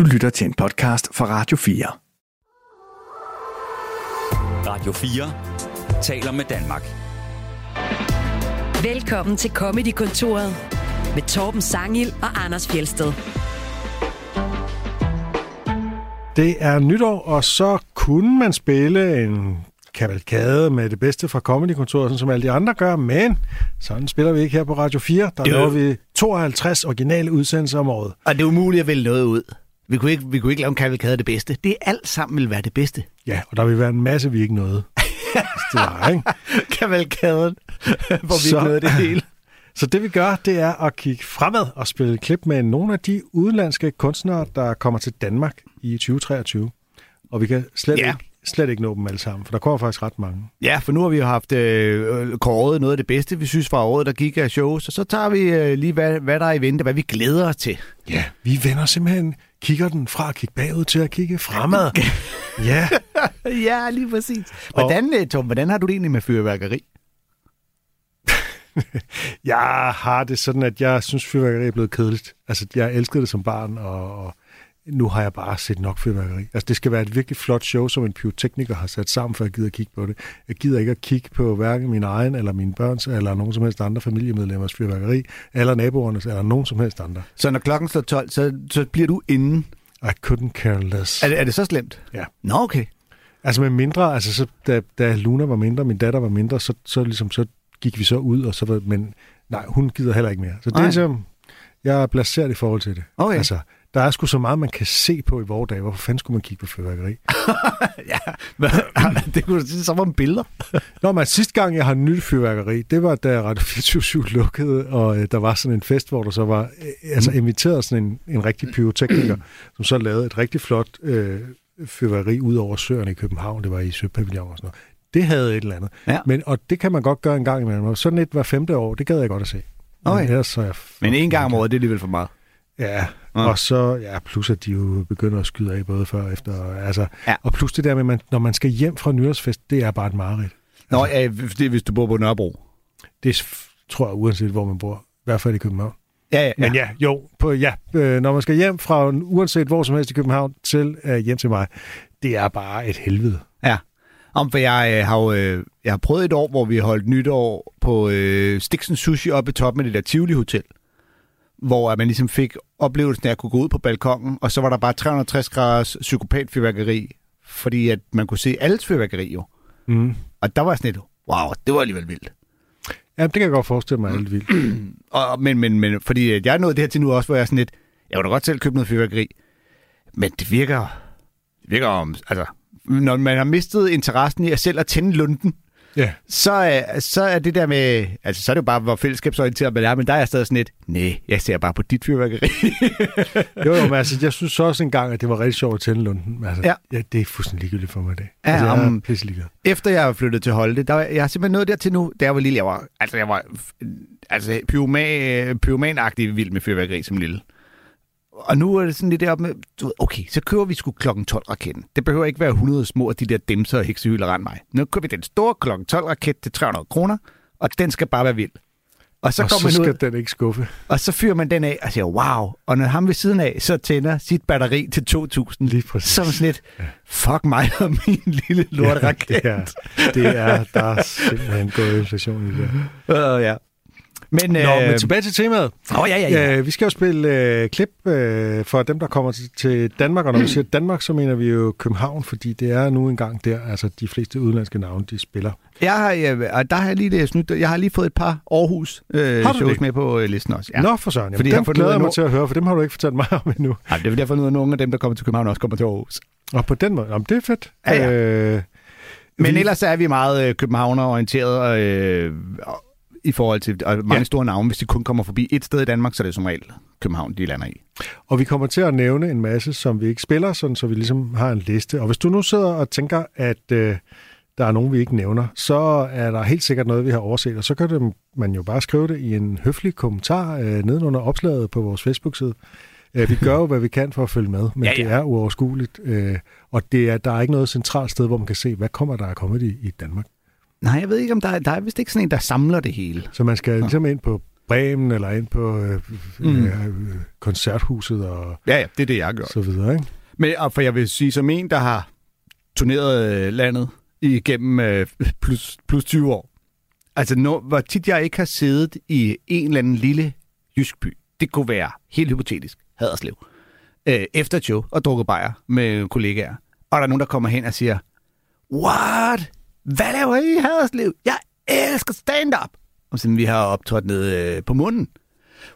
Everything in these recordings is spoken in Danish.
Du lytter til en podcast fra Radio 4. Radio 4 taler med Danmark. Velkommen til Comedy-kontoret med Torben Sangil og Anders Fjelsted. Det er nytår, og så kunne man spille en kavalkade med det bedste fra Comedy-kontoret, sådan som alle de andre gør, men sådan spiller vi ikke her på Radio 4. Der Det er jo- når vi 52 originale udsendelser om året. Og det er umuligt at vælge noget ud. Vi kunne ikke, vi kunne ikke lave en kavalkade af det bedste. Det alt sammen vil være det bedste. Ja, og der vil være en masse, vi ikke nåede. det var, ikke? Kavalkaden, hvor vi Så- ikke nåede det hele. Så det vi gør, det er at kigge fremad og spille klip med nogle af de udenlandske kunstnere, der kommer til Danmark i 2023. Og vi kan slet, Ja. ikke, slet ikke nå dem alle sammen, for der kommer faktisk ret mange. Ja, for nu har vi jo haft øh, kåret noget af det bedste, vi synes fra året, der gik af shows. Og så tager vi øh, lige, hvad, hvad der er i vente, hvad vi glæder os til. Ja, vi vender simpelthen kikker den fra at kigge bagud til at kigge fremad. ja, ja, lige præcis. Hvordan, og... Tom, hvordan har du det egentlig med fyrværkeri? jeg har det sådan, at jeg synes, fyrværkeri er blevet kedeligt. Altså, jeg elskede det som barn, og, og nu har jeg bare set nok fyrværkeri. Altså, det skal være et virkelig flot show, som en pyrotekniker har sat sammen, for at gide at kigge på det. Jeg gider ikke at kigge på hverken min egen, eller mine børns, eller nogen som helst andre familiemedlemmers fyrværkeri, eller naboernes, eller nogen som helst andre. Så når klokken slår 12, så, så bliver du inde. I couldn't care less. Er det, er det så slemt? Ja. Nå, okay. Altså med mindre, altså så, da, da Luna var mindre, min datter var mindre, så, så, ligesom, så gik vi så ud, og så var, men nej, hun gider heller ikke mere. Så det er ligesom, jeg er placeret i forhold til det. Okay. Altså, der er sgu så meget, man kan se på i vores dage. Hvorfor fanden skulle man kigge på fyrværkeri? ja, det kunne sige, så var en billeder. Nå, men sidste gang, jeg har nyt fyrværkeri, det var, da Radio 24 lukkede, og øh, der var sådan en fest, hvor der så var øh, altså inviteret sådan en, en rigtig pyrotekniker, som så lavede et rigtig flot øh, fyrværkeri ud over søerne i København. Det var i Søpavillon og sådan noget. Det havde et eller andet. Ja. Men, og det kan man godt gøre en gang imellem. Og sådan et hver femte år, det gad jeg godt at se. Men Okay. ellers så er jeg Men en gang om året, det er alligevel for meget. Ja, Ja. og så, ja, plus at de jo begynder at skyde af både før og efter. Altså, Ja. Og plus det der med, man, når man skal hjem fra nytårsfest, det er bare et mareridt. Nå, ja, det er, hvis du bor på Nørrebro. Det tror jeg, uanset hvor man bor. I hvert fald i København. Ja, ja, Men ja, jo, på, ja øh, når man skal hjem fra, uanset hvor som helst i København, til øh, hjem til mig, det er bare et helvede. Ja. Om for jeg øh, har jo, øh, jeg har prøvet et år, hvor vi holdt nytår på øh, Stixen Sushi oppe i toppen af det der Tivoli Hotel. Hvor at man ligesom fik oplevelsen af at kunne gå ud på balkongen, og så var der bare 360 graders psykopatfyrværkeri, fordi at man kunne se alles fyrværkeri jo. Mm. Og der var sådan et, wow, det var alligevel vildt. Ja, det kan jeg godt forestille mig lidt vildt. Og, men, men, men, fordi jeg er nået det her til nu også, hvor jeg er sådan lidt, jeg vil da godt selv købe noget fyrværkeri, men det virker, det virker om, altså, når man har mistet interessen i at selv at tænde lunden, Ja, så, er, så er det der med, altså så er det jo bare, hvor fællesskabsorienteret man er, men der er jeg stadig sådan lidt, nej, jeg ser bare på dit fyrværkeri. jo, jo, men altså, jeg synes også engang, at det var rigtig sjovt at tænde lunden. Altså, Ja. ja. det er fuldstændig ligegyldigt for mig, det. Ja, altså, jeg er pisse ligeglad. Efter jeg er flyttet til Holte, der, var- jeg har simpelthen nået dertil nu, da jeg var lille, jeg var, altså jeg var altså, pyroman, pyromanagtig vild med fyrværkeri som lille. Og nu er det sådan lidt deroppe med, du ved, okay, så kører vi sgu klokken 12 raketten. Det behøver ikke være 100 små af de der dimser og heksehyler rand mig. Nu kører vi den store klokken 12 raket til 300 kroner, og den skal bare være vild. Og så, og kommer så man ud, den ikke skuffe. og så fyrer man den af og siger, wow. Og når ham ved siden af, så tænder sit batteri til 2000. Lige præcis. Man sådan lidt, fuck mig og min lille lortraket. det, er, det er, der er simpelthen gået inflation i det. Uh, ja. Men, Nå, øh, men tilbage til temaet. Åh, ja, ja, ja. Øh, vi skal jo spille øh, klip øh, for dem, der kommer til, til Danmark, og når vi siger Danmark, så mener vi jo København, fordi det er nu engang der, altså de fleste udenlandske navne, de spiller. Jeg har, øh, og der har jeg lige det snydt. Jeg har lige fået et par Aarhus øh, Har du shows det? med på øh, listen også. Ja. Nå, for søren. Jamen, Fordi jeg dem fundet glæder jeg mig nu- til at høre, for dem har du ikke fortalt mig om endnu. Ej, det er derfor noget, at nogle af dem, der kommer til København, også kommer til Aarhus. Og på den måde, jamen, det er fedt. Ja, ja. Øh, Men vi- ellers er vi meget øh, københavner-orienteret øh, og- i forhold til og mange Ja. store navne. Hvis de kun kommer forbi et sted i Danmark, så er det som regel København, de lander i. Og vi kommer til at nævne en masse, som vi ikke spiller, sådan, så vi ligesom har en liste. Og hvis du nu sidder og tænker, at øh, der er nogen, vi ikke nævner, så er der helt sikkert noget, vi har overset. Og så kan det, man jo bare skrive det i en høflig kommentar øh, nedenunder opslaget på vores Facebook-side. Øh, vi gør jo, hvad vi kan for at følge med, men Ja, ja, det er uoverskueligt. Øh, og det er, der er ikke noget centralt sted, hvor man kan se, hvad kommer der af comedy i Danmark. Nej, jeg ved ikke, om der er, der er vist ikke sådan en, der samler det hele. Så man skal ligesom ind på Bremen eller ind på øh, mm. øh, koncerthuset og Ja, ja, det er det, jeg gjort. så videre, ikke? Men og for jeg vil sige, som en, der har turneret øh, landet igennem øh, plus, plus 20 år, altså når, hvor tit jeg ikke har siddet i en eller anden lille jysk by, det kunne være helt hypotetisk, Haderslev, øh, efter et show og drukket bajer med kollegaer, og der er nogen, der kommer hen og siger, What? Hvad laver I i Haderslev? Jeg elsker stand-up! Og så vi har optrådt nede øh, på munden.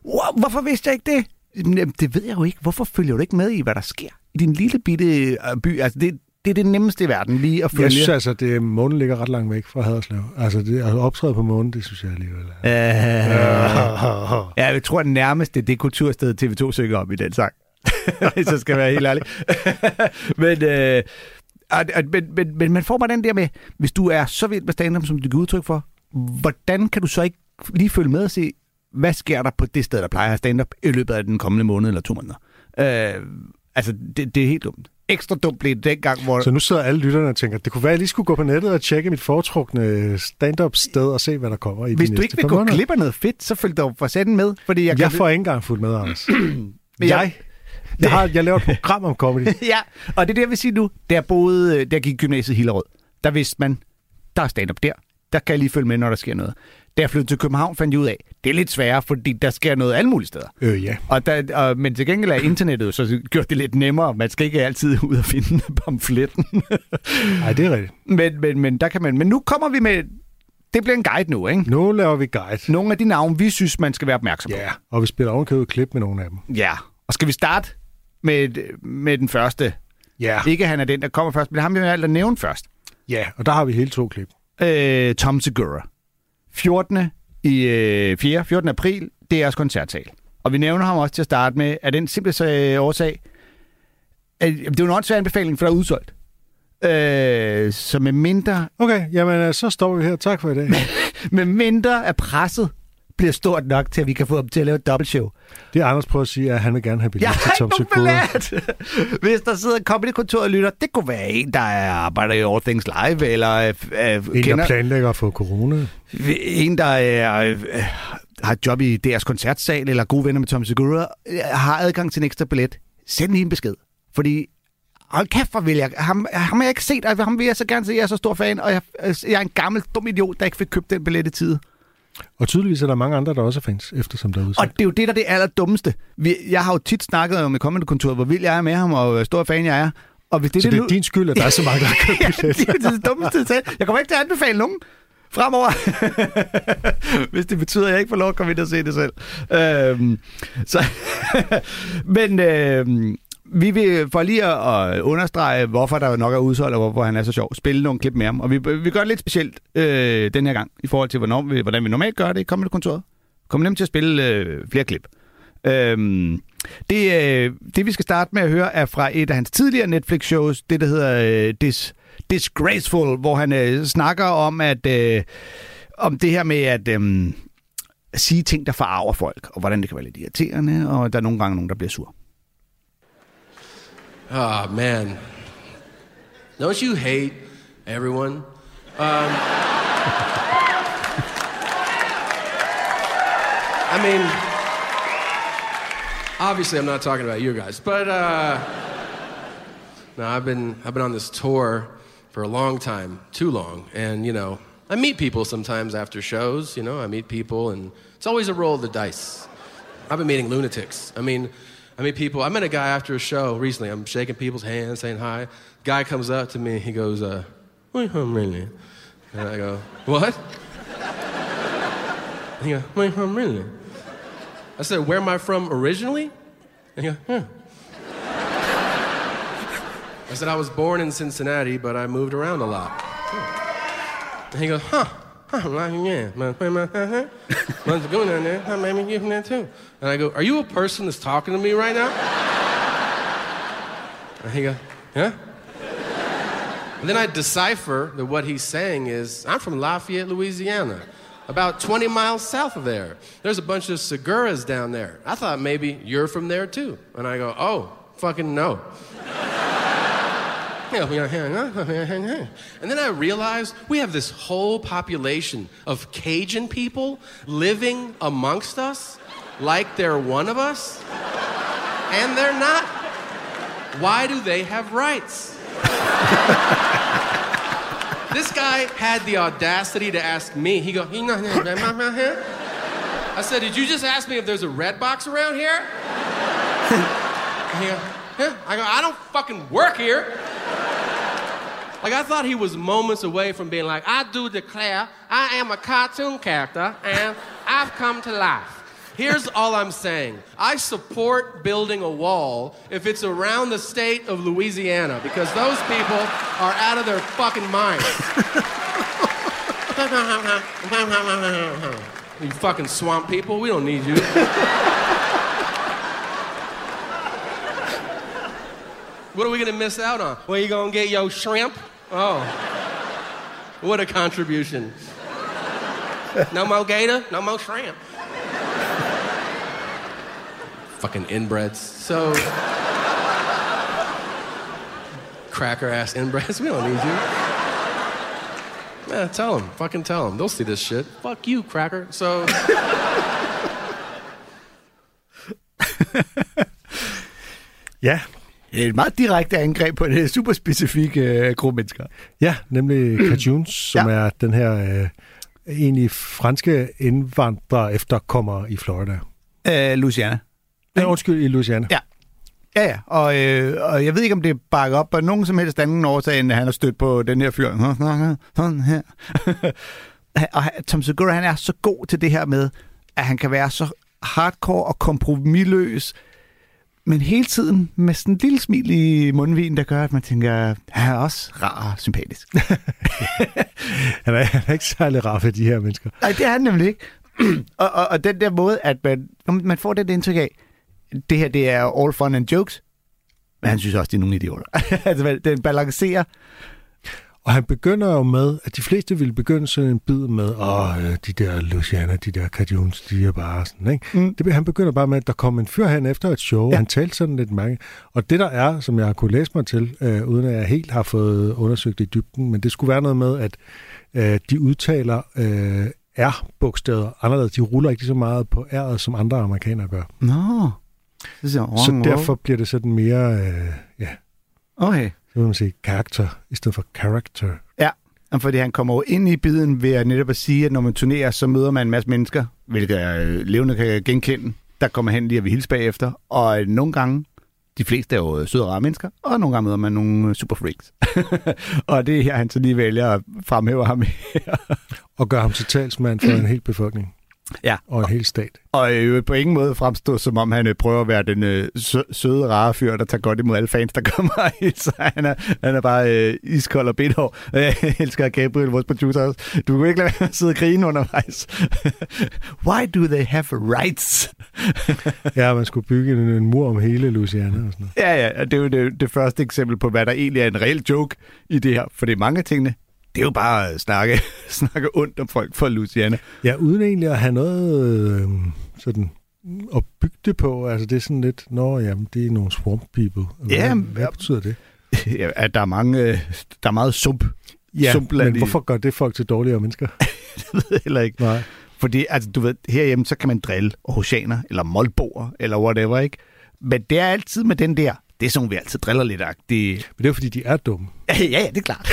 Wow, hvorfor vidste jeg ikke det? Jamen, det ved jeg jo ikke. Hvorfor følger du ikke med i, hvad der sker i din lille bitte øh, by? Altså, det, det er det nemmeste i verden lige at følge. Jeg synes altså, det månen ligger ret langt væk fra Haderslev. Altså, det, at optræde på månen, det synes jeg alligevel er. Uh, ja, jeg tror, at nærmest det er det kultursted, TV2 synger om i den sang. Hvis jeg skal være helt ærlig. men, øh, at, at, men, men, men man får bare den der med, hvis du er så vild med stand som du giver udtryk for, hvordan kan du så ikke lige følge med og se, hvad sker der på det sted, der plejer at stand-up i løbet af den kommende måned eller to måneder? Øh, altså, det, det er helt dumt. Ekstra dumt blev det dengang, hvor... Så nu sidder alle lytterne og tænker, det kunne være, at jeg lige skulle gå på nettet og tjekke mit foretrukne stand-up sted og se, hvad der kommer i Hvis de du ikke vil gå glip af noget fedt, så følg dog for sætten med. Fordi jeg, Jeg kan... får ikke engang fuldt med, Anders. Jeg- jeg, jeg, har, jeg laver et program om comedy. ja, og det er det, jeg vil sige nu. Der boede, øh, der gik gymnasiet Hillerød. Der vidste man, der er stand-up der. Der kan jeg lige følge med, når der sker noget. Da jeg flyttede til København, fandt jeg ud af, det er lidt sværere, fordi der sker noget alle mulige steder. Øh, ja. Og der, og, men til gengæld er internettet jo så gjort det lidt nemmere. Man skal ikke altid ud og finde pamfletten. Nej, det er rigtigt. men, men, men, der kan man, men nu kommer vi med... Det bliver en guide nu, ikke? Nu laver vi guide. Nogle af de navne, vi synes, man skal være opmærksom på. Ja, og vi spiller ovenkøbet klip med nogle af dem. Ja. Og skal vi starte med, med den første? Ja. Ikke han er den, der kommer først, men ham vil jeg at nævne først. Ja, og der har vi hele to klip. øh, Tom Segura. 14. i øh, 4. 14. april, det er jeres koncertsal. Og vi nævner ham også til at starte med, at den simple øh, årsag, at, det er jo en åndssvær anbefaling, for der er udsolgt. Øh, så med mindre, Okay, jamen øh, så står vi her. Tak for i dag. med mindre at presset bliver stort nok til, at vi kan få ham til at lave et dobbeltshow. Det er Anders prøver at sige, at han vil gerne have billet til Tom Segura. Hvis der sidder en comedy-kontor og lytter, det kunne være en, der er arbejder i All Things Live, eller øh, øh, En, der planlægger at få corona. en, der er, øh, har et job i deres koncertsal, eller gode venner med Tom Segura, øh, har adgang til en ekstra billet. Send lige en besked. Fordi, hold kæft, hvor vil jeg. Ham, ham har jeg ikke set, og ham vil jeg så gerne se. Jeg er så stor fan, og jeg, jeg er en gammel, dum idiot, der ikke fik købt den billet i tide. Og tydeligvis er der mange andre, der også er fans, eftersom der er Og udsat. det er jo det, der er det allerdummeste. Jeg har jo tit snakket om i comedy-kontoret, hvor vild jeg er med ham, og hvor stor fan jeg er. Og hvis det, Så det er nu- din skyld, at der er så mange, der har købt ja, det er det dummeste, jeg sagde. Jeg kommer ikke til at anbefale nogen fremover. Hvis det betyder, at jeg ikke får lov at komme ind og se det selv. Øhm, så, men øhm, vi vil for lige at, understrege, hvorfor der nok er udsolgt, og hvorfor han er så sjov, spille nogle klip med ham. Og vi, vi gør det lidt specielt øh, den her gang, i forhold til, hvornår vi, hvordan vi normalt gør det i kommende kontoret. Kommer nemt til at spille øh, flere klip. Øhm, det, øh, det, vi skal starte med at høre, er fra et af hans tidligere Netflix-shows, det der hedder øh, Dis, Disgraceful, hvor han øh, snakker om, at øh, om det her med at øh, sige ting, der forarver folk, og hvordan det kan være lidt irriterende, og der er nogle gange nogen, der bliver sur. Oh man, don't you hate everyone? Um, I mean, obviously, I'm not talking about you guys, but uh, no, I've been I've been on this tour for a long time, too long, and you know, I meet people sometimes after shows. You know, I meet people, and it's always a roll of the dice. I've been meeting lunatics. I mean, I meet people. I met a guy after a show recently. I'm shaking people's hands, saying hi. Guy comes up to me. He goes, uh, "Where you from, really?" And I go, "What?" And he goes, "Where you from, really?" I said, "Where am I from originally?" And he goes, "Yeah." I said, "I was born in Cincinnati, but I moved around a lot." And he goes, "Huh." Huh, like, yeah, man. What's going on there? Huh, maybe you from there too. And I go, Are you a person that's talking to me right now? And he goes, Yeah. And then I decipher that what he's saying is, I'm from Lafayette, Louisiana, about 20 miles south of there. There's a bunch of Seguras down there. I thought maybe you're from there too. And I go, Oh, fucking no. And then I realized we have this whole population of Cajun people living amongst us like they're one of us, and they're not. Why do they have rights? this guy had the audacity to ask me. He go, I said, "Did you just ask me if there's a red box around here?" he go, yeah. I go, I don't fucking work here. Like I thought he was moments away from being like, I do declare I am a cartoon character and I've come to life. Here's all I'm saying. I support building a wall if it's around the state of Louisiana because those people are out of their fucking minds. you fucking swamp people, we don't need you. What are we gonna miss out on? Where you gonna get your shrimp? Oh. What a contribution. No more gator, no more shrimp. Fucking inbreds. So. Cracker ass inbreds, we don't need you. Man, tell them. Fucking tell them. They'll see this shit. Fuck you, cracker. So. Ja, Det er et meget direkte angreb på en super specifik øh, gruppe mennesker. ja nemlig Cajuns, som Ja. er den her øh, egentlig franske indvandrer efterkommer i Florida. Øh, Luciana. Nej, undskyld, i Louisiana. Ja. Ja, ja. Og, øh, og jeg ved ikke, om det er bakket op på nogen som helst anden årsag, end at han har stødt på den her fyr. Sådan her. og Tom Segura, han er så god til det her med, at han kan være så hardcore og kompromilløs, men hele tiden med sådan en lille smil i mundvin, der gør, at man tænker, han er også rar og sympatisk. Han, er, han er ikke særlig rar for de her mennesker. Nej, det er han nemlig ikke. og, og, og den der måde, at man, man får det indtryk af, det her, det er all fun and jokes, men han synes også, det er nogle idioter. altså, den balancerer. Og han begynder jo med, at de fleste ville begynde sådan en bid med, åh, øh, de der Luciana, de der Cajuns, de er bare sådan, ikke? Mm. Det, han begynder bare med, at der kom en fyr hen efter et show, Ja. han talte sådan lidt mange. Og det der er, som jeg har kunne læse mig til, øh, uden at jeg helt har fået undersøgt i dybden, men det skulle være noget med, at øh, de udtaler øh, R-bogstaver anderledes. De ruller ikke lige så meget på R'et, som andre amerikanere gør. Nå. Han, Så derfor bliver det sådan mere, øh, ja, Okay. Så vil man sige karakter, i stedet for character. Ja, og fordi han kommer jo ind i biden ved at netop at sige, at når man turnerer, så møder man en masse mennesker, hvilket øh, levende kan genkende. Der kommer hen lige at vi hilse bagefter. Og øh, nogle gange, de fleste er jo øh, søde og rare mennesker, og nogle gange møder man nogle øh, super freaks. og det er her, han så lige vælger at fremhæve ham. Og gør ham til talsmand for en hel befolkning. Ja. Og en hel stat. og øh, på ingen måde fremstå, som om han øh, prøver at være den øh, sø- søde, rare fyr, der tager godt imod alle fans, der kommer ind. Så han er, han er bare øh, iskold og bedhår. Og Jeg elsker Gabriel, vores producer også. Du kan ikke lade være at sidde og grine undervejs. Why do they have rights? Ja, man skulle bygge en, en mur om hele Louisiana og sådan noget. Ja, ja, det er jo det, det første eksempel på, hvad der egentlig er en reel joke i det her. For det er mange af tingene, det er jo bare at snakke, snakke ondt om folk fra Louisiana. Ja, uden egentlig at have noget øh, sådan at bygge det på. Altså, det er sådan lidt, nå, jamen, det er nogle swamp people. Eller Ja, hvad, betyder det? Ja, at der er mange, øh, der er meget sump. Ja, Sumpland men i- hvorfor gør det folk til dårligere mennesker? Heller ikke. Nej. Fordi, altså, du ved, herhjemme, så kan man drille oceaner, eller målboer, eller whatever, ikke? Men det er altid med den der, det er sådan, vi altid driller lidt agtigt. Men det er fordi, de er dumme. Ja, ja, det er klart.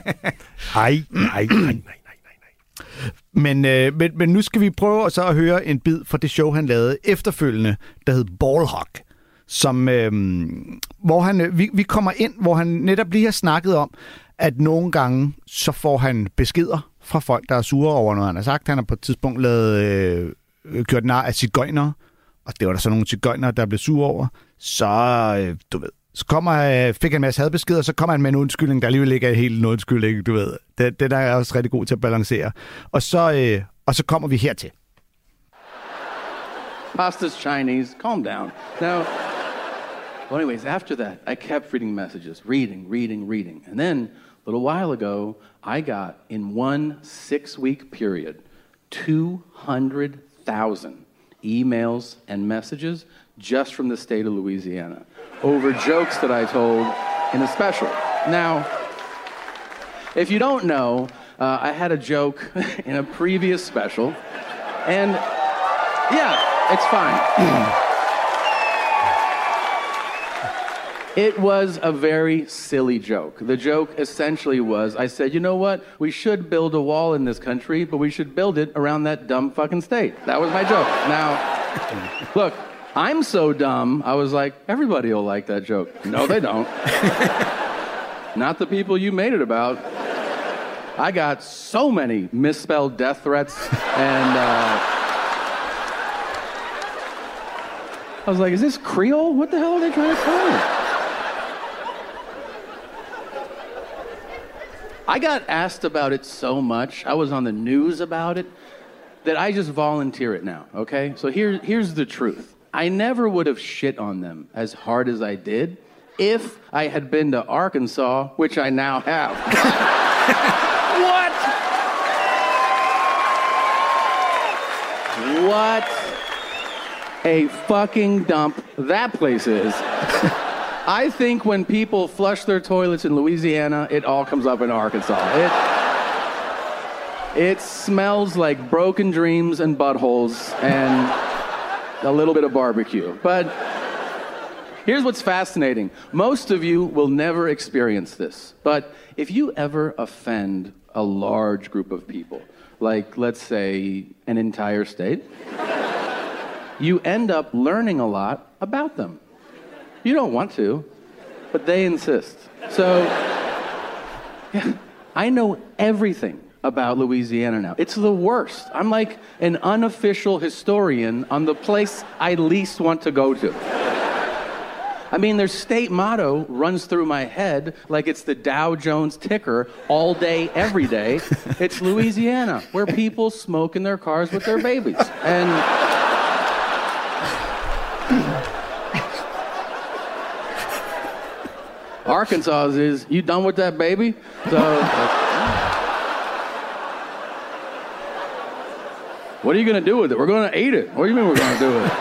Nej, nej, nej, nej, nej, nej. men, øh, men, men nu skal vi prøve så at høre en bid fra det show, han lavede efterfølgende, der hed Ballhawk. Som, øh, hvor han, øh, vi, vi kommer ind, hvor han netop lige har snakket om, at nogle gange, så får han beskeder fra folk, der er sure over noget, han har sagt. Han har på et tidspunkt lavet, øh, øh, gjort nar af cigøjnere, og det var der så nogle cigøjnere, der blev sure over. Så, øh, du ved, så kommer, øh, fik han en masse hadbeskeder, så kommer han med en undskyldning, der alligevel ikke er helt en undskyldning, du ved. Den, den er også rigtig god til at balancere. Og så, øh, og så kommer vi hertil. Pasta's Chinese. Calm down. Now, well, anyways, after that, I kept reading messages, reading, reading, reading. And then a little while ago, I got in one six week period 200,000 emails and messages just from the state of Louisiana over jokes that I told in a special. Now, if you don't know, uh, I had a joke in a previous special, and yeah, it's fine. It was a very silly joke. The joke essentially was I said, you know what? We should build a wall in this country, but we should build it around that dumb fucking state. That was my joke. Now, look, I'm so dumb, I was like, everybody will like that joke. No, they don't. Not the people you made it about. I got so many misspelled death threats, and uh, I was like, is this Creole? What the hell are they trying to me? I got asked about it so much, I was on the news about it, that I just volunteer it now, okay? So here, here's the truth I never would have shit on them as hard as I did if I had been to Arkansas, which I now have. what? What a fucking dump that place is. I think when people flush their toilets in Louisiana, it all comes up in Arkansas. It, it smells like broken dreams and buttholes and a little bit of barbecue. But here's what's fascinating most of you will never experience this. But if you ever offend a large group of people, like let's say an entire state, you end up learning a lot about them. You don't want to, but they insist. So, yeah, I know everything about Louisiana now. It's the worst. I'm like an unofficial historian on the place I least want to go to. I mean, their state motto runs through my head like it's the Dow Jones ticker all day, every day. It's Louisiana, where people smoke in their cars with their babies. And. Arkansas is, you done with that baby? So, what are you going to do with it? We're going to eat it. What do you mean we're going to do it?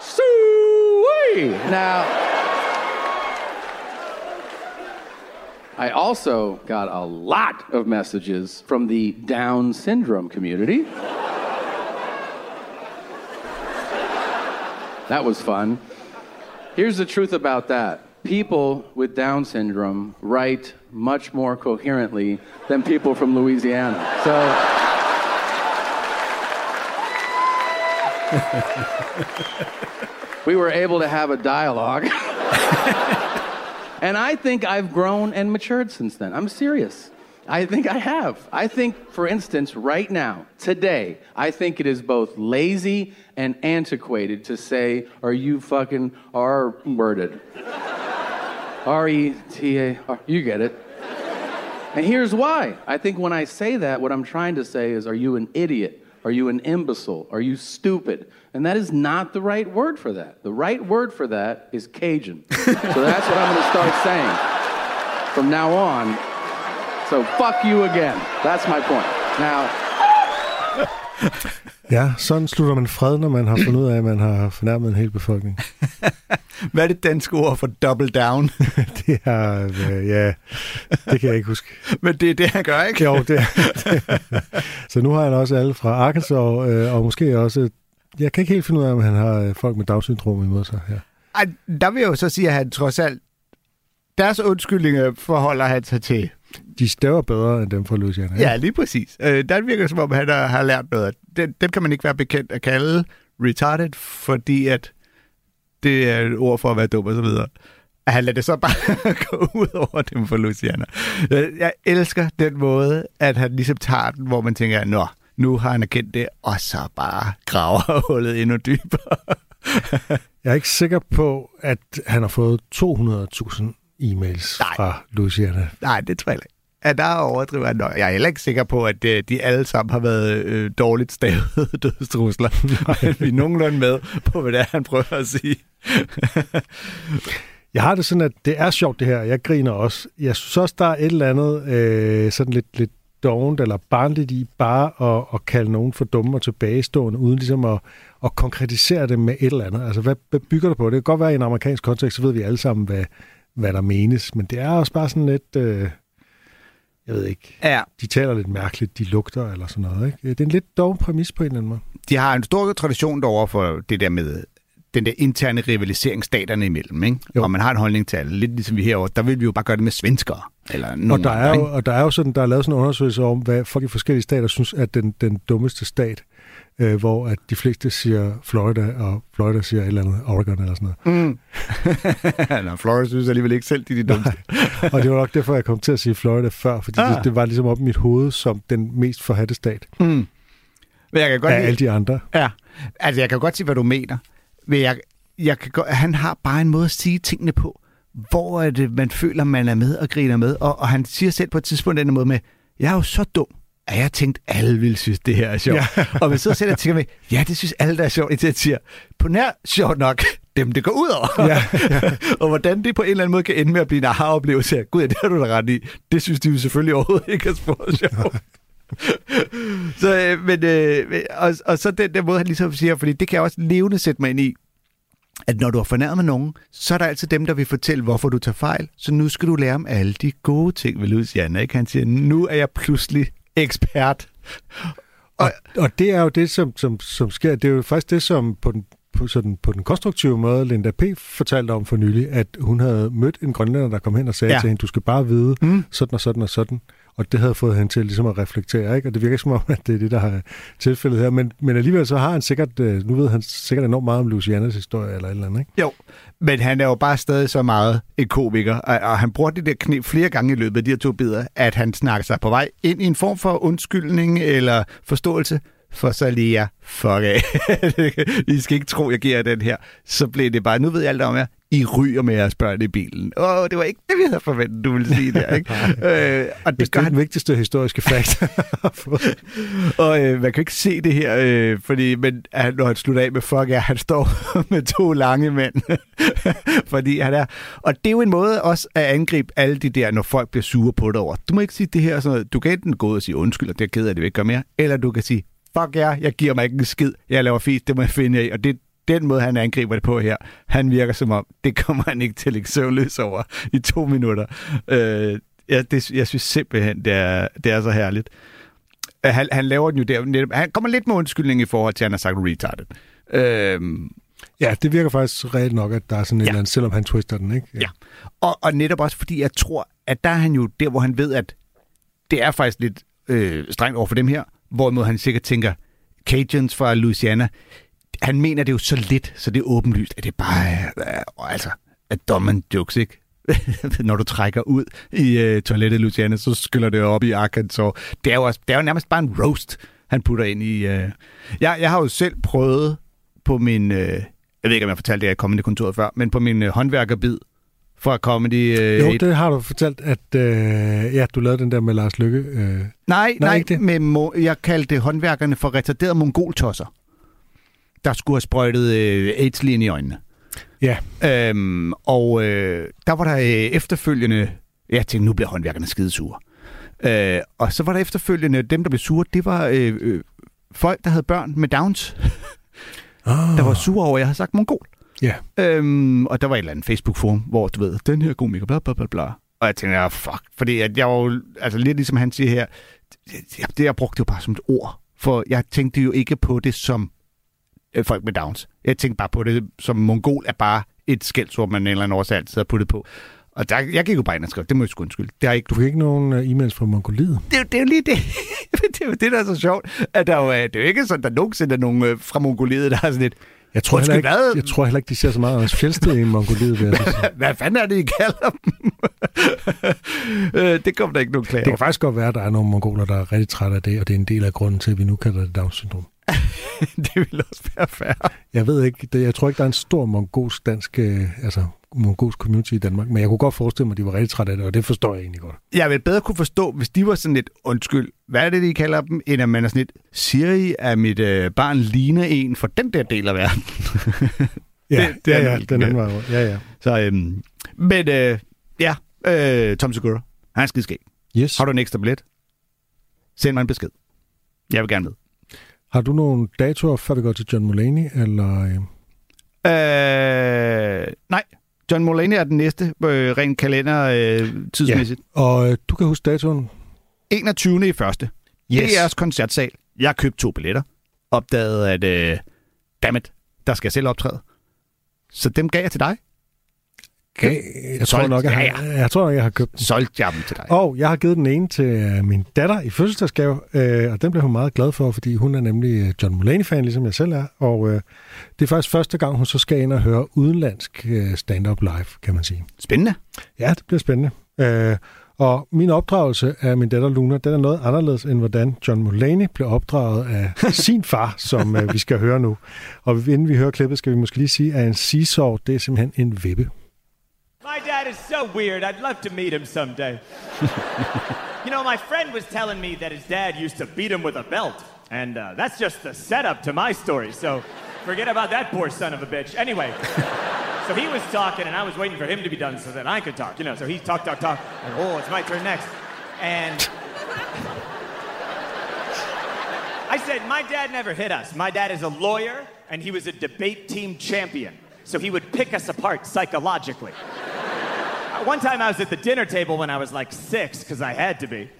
Sue Now, I also got a lot of messages from the Down syndrome community. That was fun. Here's the truth about that people with Down syndrome write much more coherently than people from Louisiana. So. we were able to have a dialogue. and I think I've grown and matured since then. I'm serious. I think I have. I think, for instance, right now, today, I think it is both lazy and antiquated to say, Are you fucking R worded? R E T A R. You get it. And here's why. I think when I say that, what I'm trying to say is, Are you an idiot? Are you an imbecile? Are you stupid? And that is not the right word for that. The right word for that is Cajun. so that's what I'm going to start saying from now on. So fuck you again. That's my point. Now. Ja, sådan slutter man fred, når man har fundet ud af, at man har fornærmet en hel befolkning. Hvad er det danske ord for double down? det er, øh, ja, det kan jeg ikke huske. Men det er det, han gør, ikke? Jo, det er, det Så nu har han også alle fra Arkansas, øh, og måske også, jeg kan ikke helt finde ud af, om han har øh, folk med Down-syndrom imod sig her. Ej, der vil jeg jo så sige, at han trods alt, deres undskyldninger forholder han sig til de staver bedre end dem fra Louisiana. Ja, lige præcis. Øh, der virker som om, han har, har lært noget. Den, den kan man ikke være bekendt at kalde retarded, fordi at det er et ord for at være dum og så videre. Han lader det så bare gå ud over dem fra Louisiana. Jeg elsker den måde, at han ligesom tager den, hvor man tænker, nå, nu har han erkendt det, og så bare graver hullet endnu dybere. jeg er ikke sikker på, at han har fået 200.000 e-mails Nej. fra Louisiana. Nej, det tror jeg ikke. Ja, der overdriver jeg nok. Jeg er heller ikke sikker på, at øh, de alle sammen har været øh, dårligt stavet dødstrusler. Vi er nogenlunde med på, hvad det er, han prøver at sige. jeg har det sådan, at det er sjovt det her. Jeg griner også. Jeg synes også, der er et eller andet øh, sådan lidt, lidt dovent eller barnligt i bare at, at kalde nogen for dumme og tilbagestående, uden ligesom at, at konkretisere det med et eller andet. Altså, hvad, hvad bygger det på? Det kan godt være, at i en amerikansk kontekst, så ved vi alle sammen, hvad, hvad der menes, men det er også bare sådan lidt... Øh, jeg ved ikke. Ja, De taler lidt mærkeligt, de lugter eller sådan noget. Ikke? Det er en lidt dog præmis på en eller anden måde. de har en stor tradition derovre for det der med den der interne rivalisering staterne imellem, ikke? Jo. Og man har en holdning til alle. Lidt ligesom vi herovre, der vil vi jo bare gøre det med svenskere. Eller nogen Og der, er andre, jo, og der er jo sådan, der er lavet sådan en undersøgelse om, hvad folk i forskellige stater synes er den, den dummeste stat, øh, hvor at de fleste siger Florida, og Florida siger et eller andet Oregon eller sådan noget. Mm. Nå, Flores synes alligevel ikke selv, de er de dummeste. Og det var nok derfor, jeg kom til at sige Florida før, fordi Ah. det, det var ligesom op i mit hoved som den mest forhatte stat Mm. Men jeg kan godt af lide- alle de andre. Ja, altså jeg kan godt se, hvad du mener. Men jeg, jeg kan godt, han har bare en måde at sige tingene på, hvor er det, man føler, man er med og griner med. Og, og han siger selv på et tidspunkt den måde med, jeg er jo så dum, at jeg tænkte, alle ville synes, det her er sjovt. Ja. og man sidder selv og tænker med, ja, det synes alle, der er sjovt. Indtil jeg siger, på nær sjovt nok, dem det går ud over. Ja, og hvordan det på en eller anden måde kan ende med at blive en aha-oplevelse. Gud, ja, det har du da ret i. Det synes de jo selvfølgelig overhovedet ikke er spor sjovt. så, øh, men, øh, og, og så den der måde, han ligesom siger, fordi det kan jeg også levende sætte mig ind i, at når du har fornærmet med nogen, så er der altid dem, der vil fortælle, hvorfor du tager fejl. Så nu skal du lære om alle de gode ting ved Luciana. Ikke? Han siger, nu er jeg pludselig ekspert. og, og det er jo det, som, som, som sker. Det er jo faktisk det, som på den, på, sådan, på den konstruktive måde, Linda P. fortalte om for nylig, at hun havde mødt en grønlænder, der kom hen og sagde Ja. til hende, du skal bare vide Mm. sådan og sådan og sådan. Og det havde fået hende til ligesom at reflektere, ikke? Og det virker ikke som om, at det er det, der har tilfældet her. Men, men alligevel så har han sikkert, øh, nu ved han sikkert enormt meget om Lucianas historie eller et eller andet, ikke? Jo, men han er jo bare stadig så meget en komiker, og, og han bruger det der knep flere gange i løbet af de her to bidder, at han snakker sig på vej ind i en form for undskyldning eller forståelse, for så lige jeg, fuck af. I skal ikke tro, jeg giver den her. Så blev det bare, nu ved jeg alt om jer, i ryger med jeres børn i bilen. Åh, det var ikke det, vi havde forventet, du ville sige der, ikke? øh, og det gør det er han den vigtigste historiske fakt. og øh, man kan ikke se det her, øh, fordi men, han, når han slutter af med fuck ja, han står med to lange mænd. fordi han er... Og det er jo en måde også at angribe alle de der, når folk bliver sure på dig over. Du må ikke sige det her og sådan noget. Du kan enten gå ud og sige undskyld, og det er ked af, at det vil ikke gøre mere. Eller du kan sige, fuck ja, jeg giver mig ikke en skid. Jeg laver fis, det må jeg finde af. Og det den måde, han angriber det på her. Han virker som om, det kommer han ikke til at ligge søvnløs over i to minutter. Øh, ja, det, jeg synes simpelthen, det er, det er så herligt. Øh, Han, han laver den jo der. netop- Han kommer lidt med undskyldning i forhold til, at han har sagt retarded. Øhm, ja, det virker faktisk reelt nok, at der er sådan et Ja. eller andet, selvom han twister den, ikke? Ja. og, og netop også fordi, jeg tror, at der er han jo der, hvor han ved, at det er faktisk lidt øh, strengt over for dem her, hvorimod han sikkert tænker, Cajuns fra Louisiana, han mener det jo så lidt, så det er åbenlyst, at det bare er, altså, at dommen jokes, ikke? Når du trækker ud i øh, toilettet i Louisiana, så skyller det op i Arkansas. Det er jo, også, det er jo nærmest bare en roast, han putter ind i... Øh. Jeg, jeg har jo selv prøvet på min... Øh, jeg ved ikke, om jeg fortalte det i Comedy-kontoret før, men på min øh, håndværkerbid fra Comedy... Øh, Jo, et- det har du fortalt, at øh, ja, du lavede den der med Lars Lykke. Øh. Nej, Nej, nej, det. med jeg kaldte håndværkerne for retarderede mongoltosser, der skulle have sprøjtet øh, aids ind i øjnene. Ja. Øhm, og øh, der var der øh, efterfølgende... Jeg tænkte, nu bliver håndværkerne skidesure. Øh, og så var der efterfølgende, dem der blev sure, det var øh, øh, folk, der havde børn med Downs, Oh. der var sure over, at jeg havde sagt mongol. Ja. Øhm, og der var et eller andet Facebook-forum, hvor du ved, den her komiker, bla bla bla bla. Og jeg tænkte, ja, fuck. Fordi at jeg var jo, altså lidt ligesom han siger her, det, det jeg brugte jo bare som et ord. For jeg tænkte jo ikke på det som øh, folk med Downs. Jeg tænkte bare på det som mongol er bare et skældsord, man en eller anden årsag altid har puttet på. Og der, jeg gik jo bare ind og skrev, det må jeg sgu undskylde. Det, har ikke, Du fik ikke nogen øh, e-mails fra Mongoliet? det, er det er jo lige det. det er jo det, der er så sjovt. At der jo, er- det er jo ikke sådan, at der nogensinde er nogen øh, fra Mongoliet, der har sådan lidt, Jeg tror, heller ikke, hvad? jeg tror heller ikke, de ser så meget Anders Fjeldsted i Mongoliet, vil jeg så sige. Hvad fanden er det, I kalder dem? Øh, det kommer der ikke nogen klage Det kan faktisk godt være, at der er nogle mongoler, der er rigtig trætte af det, og det er en del af grunden til, at vi nu kalder det Down-syndrom. det vil også være fair. Jeg ved ikke, det, jeg tror ikke, der er en stor mongolsk dansk, øh, altså mongolsk community i Danmark, men jeg kunne godt forestille mig, at de var rigtig trætte af det, og det forstår jeg egentlig godt. Jeg vil bedre kunne forstå, hvis de var sådan lidt, undskyld, hvad er det, de kalder dem, end at man er sådan lidt, siger I, at mit øh, barn ligner en for den der del af verden? Ja, Det- det, det er ja, ja, den anden vej rundt. Ja, ja. Så, øhm, men øh, ja, øh, Tom Segura, han er skidskæg. Yes. Har du en ekstra billet? Send mig en besked. Jeg vil gerne med. Har du nogle datoer, før vi går til John Mulaney, eller... Øh... Øh, nej, John Mulaney er den næste, øh, rent kalender øh, tidsmæssigt. Og øh, du kan huske datoen? 21. i første. Yes. Det er jeres koncertsal. Jeg har købt to billetter. Opdaget, at øh, dammit, der skal jeg selv optræde. Så dem gav jeg til dig. Okay. Jeg, tror Solgt. nok, jeg, har, Ja, jeg tror nok, jeg har købt den. Solgte jeg dem til dig. Og jeg har givet den ene til øh, min datter i fødselsdagsgave, øh, og den blev hun meget glad for, fordi hun er nemlig øh, John Mulaney-fan, ligesom jeg selv er. Og øh, det er faktisk første gang, hun så skal ind og høre udenlandsk øh, stand-up live, kan man sige. Spændende. Ja, det bliver spændende. Øh, og min opdragelse af min datter Luna, den er noget anderledes, end hvordan John Mulaney blev opdraget af sin far, som øh, vi skal høre nu. Og inden vi hører klippet, skal vi måske lige sige, at en seesaw, det er simpelthen en vippe. My dad is so weird. I'd love to meet him someday. you know, my friend was telling me that his dad used to beat him with a belt. And uh, that's just the setup to my story, so forget about that poor son of a bitch. Anyway, so he was talking, and I was waiting for him to be done so that I could talk, you know. So he talked, talk, talk, and oh, it's my turn next. And I said, My dad never hit us. My dad is a lawyer, and he was a debate team champion. So he would pick us apart psychologically. One time I was at the dinner table when I was like six, because I had to be.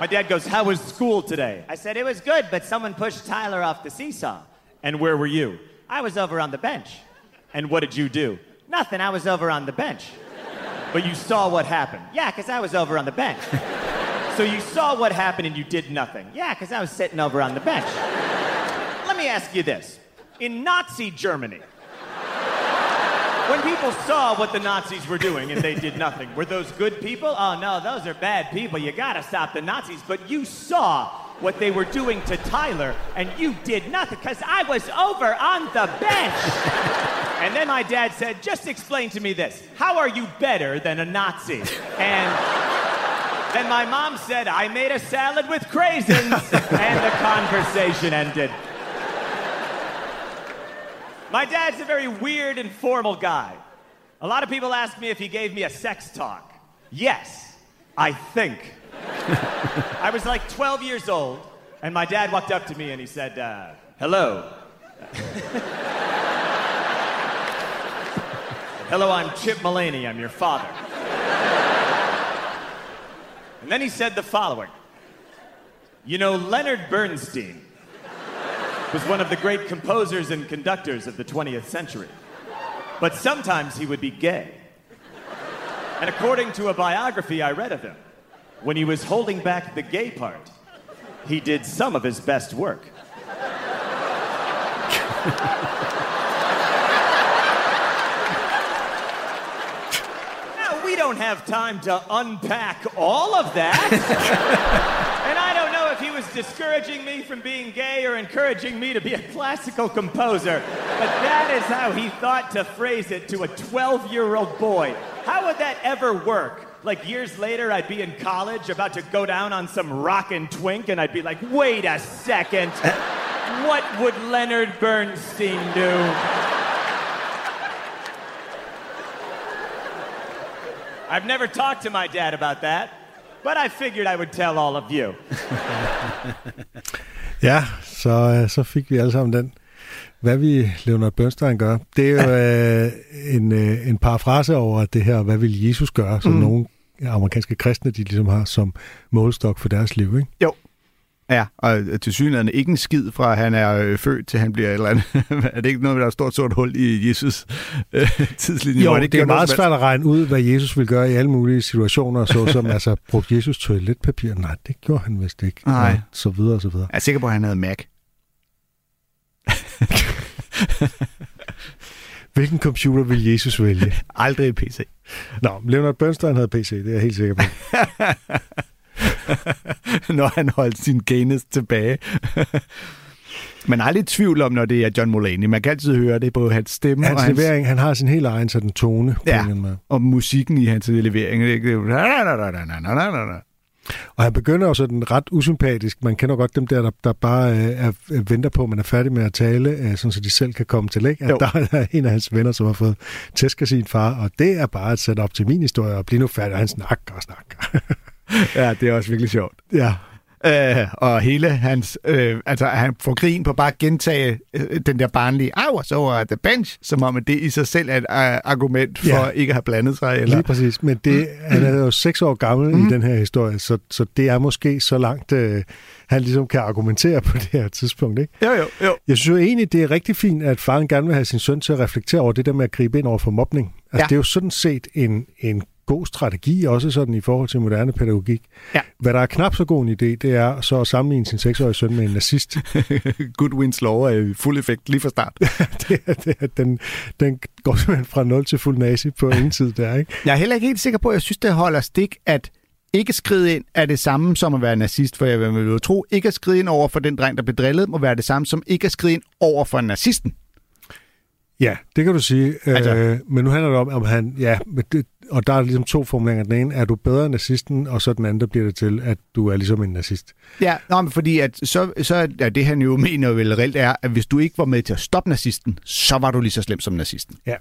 My dad goes, How was school today? I said, It was good, but someone pushed Tyler off the seesaw. And where were you? I was over on the bench. And what did you do? Nothing, I was over on the bench. But you saw what happened. Yeah, because I was over on the bench. so you saw what happened and you did nothing. Yeah, because I was sitting over on the bench. Let me ask you this. In Nazi Germany, when people saw what the Nazis were doing and they did nothing, were those good people? Oh no, those are bad people. You gotta stop the Nazis. But you saw what they were doing to Tyler and you did nothing because I was over on the bench. and then my dad said, Just explain to me this. How are you better than a Nazi? And then my mom said, I made a salad with craisins. and the conversation ended. My dad's a very weird and formal guy. A lot of people ask me if he gave me a sex talk. Yes, I think. I was like 12 years old, and my dad walked up to me and he said, uh, Hello. Hello, I'm Chip Mullaney. I'm your father. And then he said the following You know, Leonard Bernstein was one of the great composers and conductors of the 20th century. But sometimes he would be gay. And according to a biography I read of him, when he was holding back the gay part, he did some of his best work. Now, we don't have time to unpack all of that. And I don't know if he was discouraging me from being gay or encouraging me to be a classical composer, but that is how he thought to phrase it to a 12 year old boy. How would that ever work? Like years later, I'd be in college about to go down on some rockin' twink, and I'd be like, wait a second. What would Leonard Bernstein do? I've never talked to my dad about that, but I figured I would tell all of you. Ja, så, øh, så fik vi alle sammen den. Hvad vi Leonard Bernstein gør, det er jo øh, en, øh, en parafrase over det her, hvad vil Jesus gøre, som mm. nogle amerikanske kristne, de ligesom har som målestok for deres liv, ikke? Jo. Ja, og til synligheden ikke en skid fra, at han er øh, født til han bliver et eller andet. er det ikke noget, der er et stort sort hul i Jesus øh, tidslinje? Jo, det, ikke det er meget svært at regne ud, hvad Jesus vil gøre i alle mulige situationer, såsom, altså, brugte Jesus toiletpapir? Nej, det gjorde han vist ikke. Nej. Og så videre, og så videre. Jeg er sikker på, at han havde Mac. Hvilken computer vil Jesus vælge? Aldrig en PC. Nå, Leonard Bernstein havde PC, det er jeg helt sikker på. når han holdt sin gayness tilbage. Man er aldrig i tvivl om, når det er John Mulaney. Man kan altid høre det på hans stemme Hans og, hans, levering, han har sin helt egen sådan tone Ja. måde. og musikken i hans levering. Det er Og han begynder jo sådan ret usympatisk. Man kender godt dem der, der, der bare øh, er, er, venter på, at man er færdig med at tale, øh, sådan så de selv kan komme til. Ikke? At Jo. der er en af hans venner, som har fået tæsk af sin far, og det er bare sætte op til min historie og blive nu færdig, og han snakker og snakker. Ja, det er også virkelig sjovt. ja. Øh, og hele hans... Øh, altså, han får grin på bare at gentage øh, den der barnlige, I was over at the bench, som om at det i sig selv er et uh, argument for Ja. ikke at have blandet sig. Eller... Lige præcis, men det, han er jo seks år gammel mm. i den her historie, så, så det er måske så langt, øh, han ligesom kan argumentere på det her tidspunkt. Ikke? Jo, jo, jo. Jeg synes jo egentlig, det er rigtig fint, at faren gerne vil have sin søn til at reflektere over det der med at gribe ind over for mobning. Altså, ja. Det er jo sådan set en, en god strategi, også sådan i forhold til moderne pædagogik. Ja. Hvad der er knap så god en idé, det er så at sammenligne sin seksårige søn med en nazist. Goodwins lov er i fuld effekt lige fra start. det er, det er, den, den går simpelthen fra 0 til fuld nazi på ingen tid der, ikke? Jeg er heller ikke helt sikker på, at jeg synes, det holder stik, at ikke skride ind er det samme som at være nazist, for jeg vil jo tro, ikke at skride ind over for den dreng, der blev drillet, må være det samme som ikke at skride ind over for nazisten. Ja, det kan du sige. Altså- øh, men nu handler det om, om han... Ja, det, og der er ligesom to formuleringer. Den ene, er du bedre end nazisten, og så den anden, der bliver det til, at du er ligesom en nazist. Ja, nå, men fordi at så, så er det, han jo mener vel reelt er, at hvis du ikke var med til at stoppe nazisten, så var du lige så slem som nazisten. Ja,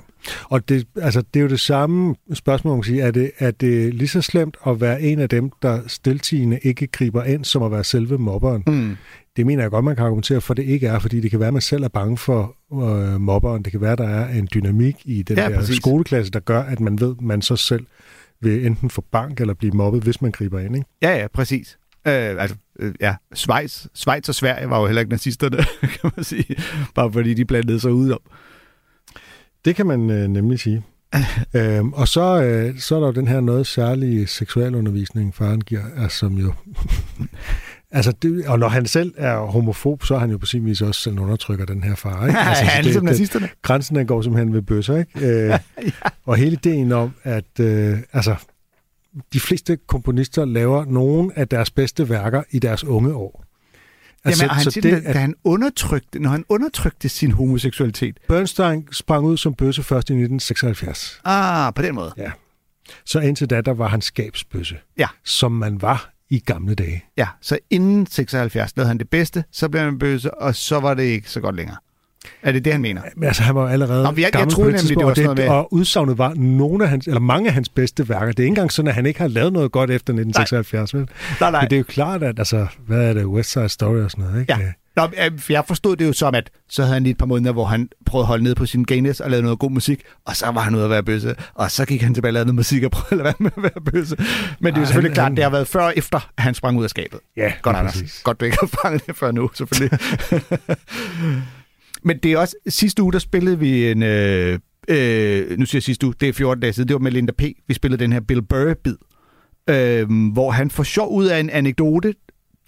og det, altså, det er jo det samme spørgsmål, man kan sige. Er det, er det lige så slemt at være en af dem, der stiltigende ikke griber ind, som at være selve mobberen? Mm. Det mener jeg godt, man kan argumentere for, det ikke er, fordi det kan være, at man selv er bange for øh, mobberen. Det kan være, der er en dynamik i den Ja, der præcis. skoleklasse, der gør, at man ved, at man så selv vil enten få bank eller blive mobbet, hvis man griber ind. Ikke? Ja, ja, præcis. Øh, altså, øh, ja, Schweiz, Schweiz og Sverige var jo heller ikke nazisterne, kan man sige. Bare fordi de blandede sig ud om. Det kan man øh, nemlig sige. øhm, og så, øh, så er der jo den her noget særlige seksualundervisning, faren giver, altså, som jo... altså, det, og når han selv er homofob, så er han jo på sin vis også selv undertrykker den her far. Ikke? Altså, Ja, han er det- ligesom det- nazisterne. Grænsen den går simpelthen ved bøsser, ikke? Øh, Og hele ideen om, at øh, altså, de fleste komponister laver nogle af deres bedste værker i deres unge år. Altså, Jamen, han så det, at da han undertrykte, når han undertrykte sin homoseksualitet. Bernstein sprang ud som bøsse først i 1976. Ah, på den måde. Ja. Så indtil da, der var han skabsbøsse, Ja. som man var i gamle dage. Ja, så inden 76 lavede han det bedste, så blev han bøse, og så var det ikke så godt længere. Er det det, han mener? Men altså, han var jo allerede Nå, jeg- jeg gammel troede på det nemlig, det var sådan noget med- og udsagnet var nogle af hans, eller mange af hans bedste værker. Det er ikke engang sådan, at han ikke har lavet noget godt efter 1976. Vel? Nej, nej. Men det er jo klart, at altså, hvad er det, West Side Story og sådan noget, ikke? Ja. Nå, øh, jeg forstod det jo som, at så havde han lige et par måneder, hvor han prøvede at holde ned på sin gayness og lavede noget god musik, og så var han ude at være bøsse, og så gik han tilbage og lavede noget musik og prøvede at være med at være bøsse. Men det er jo Ej, selvfølgelig han- klart, han- det har været før og efter, at han sprang ud af skabet. Ja, Godt, Anders. præcis. Godt, du ikke har fanget det før nu, selvfølgelig. Men det er også, sidste uge, der spillede vi en, øh, øh, nu siger jeg sidste uge, det er 14 dage siden, det var med Linda P. Vi spillede den her Bill Burr-bid, øh, hvor han får sjov ud af en anekdote,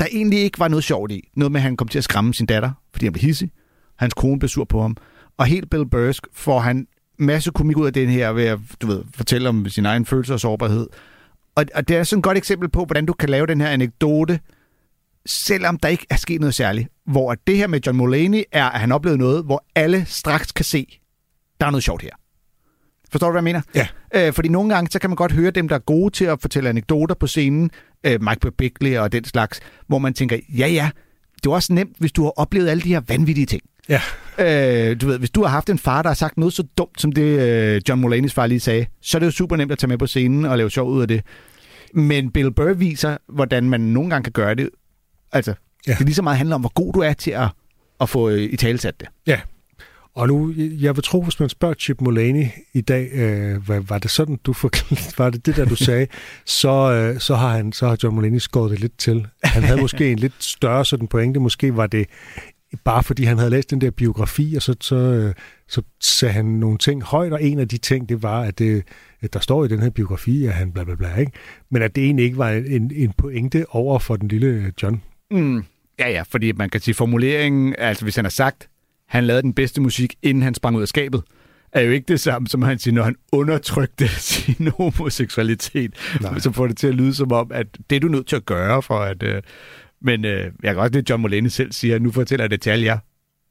der egentlig ikke var noget sjovt i. Noget med, at han kom til at skræmme sin datter, fordi han blev hissig. Hans kone blev sur på ham. Og helt Bill Bursk får han masse komik ud af den her ved at du ved, fortælle om sin egen følelse og sårbarhed. Og, og det er sådan et godt eksempel på, hvordan du kan lave den her anekdote, selvom der ikke er sket noget særligt. Hvor det her med John Mulaney er, at han oplevede noget, hvor alle straks kan se, der er noget sjovt her. Forstår du, hvad jeg mener? Ja. Øh, fordi nogle gange, så kan man godt høre dem, der er gode til at fortælle anekdoter på scenen, øh, Mike Birbiglia og den slags, hvor man tænker, ja ja, det er også nemt, hvis du har oplevet alle de her vanvittige ting. Ja. Øh, du ved, hvis du har haft en far, der har sagt noget så dumt, som det øh, John Mulaney's far lige sagde, så er det jo super nemt at tage med på scenen og lave sjov ud af det. Men Bill Burr viser, hvordan man nogle gange kan gøre det. Altså, ja. det lige så meget handler om, hvor god du er til at, at få øh, i talesat det. Ja. Og nu, jeg vil tro, hvis man spørger Chip Mulaney i dag, øh, hvad, var det sådan, du forklarede, var det det der, du sagde, så, øh, så, har han, så har John Mulaney skåret det lidt til. Han havde måske en lidt større sådan pointe. Måske var det bare fordi han havde læst den der biografi, og så, så, øh, så sagde han nogle ting højt, og en af de ting, det var, at det, at der står i den her biografi, at han bla bla bla, ikke? Men at det egentlig ikke var en, en pointe over for den lille John. Mm. Ja, ja, fordi man kan sige formuleringen, altså hvis han har sagt, han lavede den bedste musik, inden han sprang ud af skabet, er jo ikke det samme, som han siger, når han undertrykte sin homoseksualitet. Nej. Så får det til at lyde som om, at det er du nødt til at gøre for at... Øh, men øh, jeg kan også det, John Mulaney selv siger, nu fortæller jeg det til alle jer.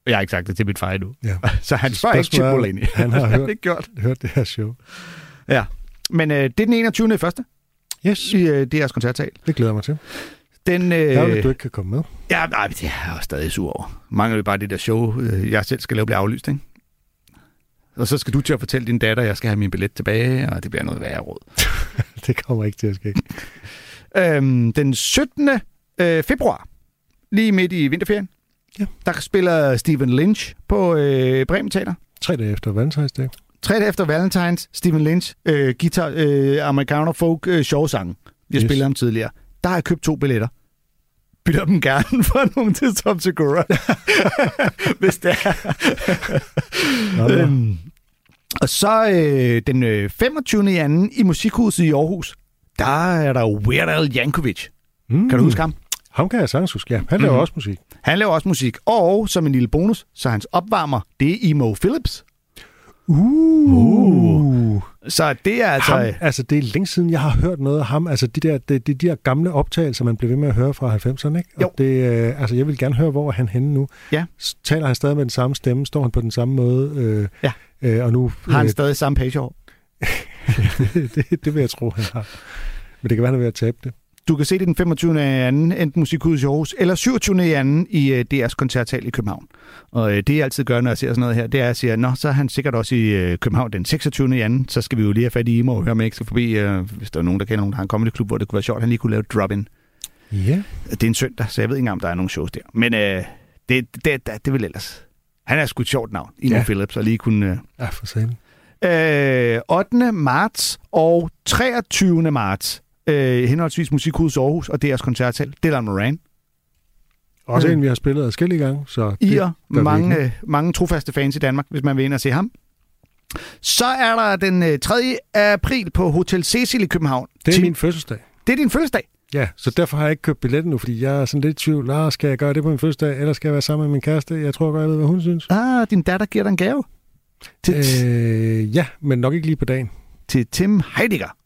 Jeg har ikke sagt det til mit far endnu. Ja. Så han spørger ikke Chip Mulaney. han har hørt- ikke gjort. Hørte det her show. Ja. Men øh, det er den 21. i første Yes, i øh, DR's koncertsal. det glæder jeg mig til. Den, øh, at du ikke kan komme med. Ja, nej, det er jeg også stadig sur over. Mangler jo bare det der show, øh, jeg selv skal lave, bliver aflyst, ikke? Og så skal du til at fortælle din datter, at jeg skal have min billet tilbage, og det bliver noget værre råd. Det kommer ikke til at ske. Øhm, den 17. øh, februar, lige midt i vinterferien, Ja. der spiller Stephen Lynch på øh, Bremen Teater. Tre dage efter Valentinsdag. Tre dage efter Valentines, Stephen Lynch, øh, guitar, øh, amerikaner folk, øh, sjovsang. Vi har Yes. spillet ham tidligere. Der har jeg købt to billetter. Bytter dem gerne for nogen til Tom Segura. Hvis det er. Nå, nå. Øhm, og så øh, den øh, 25. i anden i Musikhuset i Aarhus, der er der Weird Al Yankovic. Mm. Kan du huske ham? Ham kan jeg sagtens huske, ja. Han laver Mhm. også musik. Han laver også musik. Og som en lille bonus, så hans opvarmer, det er Emo Phillips. Uh. Så det er altså... Ham, altså, det er længe siden, jeg har hørt noget af ham. Altså, de der, de, de, de der gamle optagelser, man blev ved med at høre fra 90'erne, ikke? Jo. Og det, øh, altså, jeg vil gerne høre, hvor er han henne nu. Ja. Taler han stadig med den samme stemme? Står han på den samme måde? Øh, Ja. Øh, og nu... Har han stadig samme page over? det, det vil jeg tro, han har. Men det kan være, han er ved at tabe det. Du kan se det den 25. i anden, enten Musikhuset i Aarhus, eller 27. i anden i øh, DR's koncertsal i København. Og øh, det jeg altid gør, når jeg ser sådan noget her, det er at sige, nå, så er han sikkert også i øh, København den 26. i anden, så skal vi jo lige have fat i Imo og høre med ikke forbi, øh, hvis der er nogen, der kender nogen, der har en comedy klub, hvor det kunne være sjovt, at han lige kunne lave drop-in. Ja. Det er en søndag, så jeg ved ikke engang, om der er nogle shows der. Men øh, det, det, det, det vil ellers. Han er sgu et sjovt navn, Imo Ja. Phillips, og lige kunne... Øh, Ja, for satan. Øh, 8. marts og 23. marts, øh, henholdsvis Musikhus Aarhus og deres koncertsal, Dylan Moran. Også Øh. en, vi har spillet adskillige gange. Så det I vi mange, øh, mange trofaste fans i Danmark, hvis man vil ind og se ham. Så er der den øh, 3. april på Hotel Cecil i København. Det er Tim- min fødselsdag. det er din fødselsdag. Ja, så derfor har jeg ikke købt billetten nu, fordi jeg er sådan lidt i tvivl. Ah, skal jeg gøre det på min fødselsdag, eller skal jeg være sammen med min kæreste? Jeg tror godt, jeg ved, hvad hun synes. Ah, din datter giver dig en gave. Til, øh. Øh, ja, men nok ikke lige på dagen. til Tim Heidegger.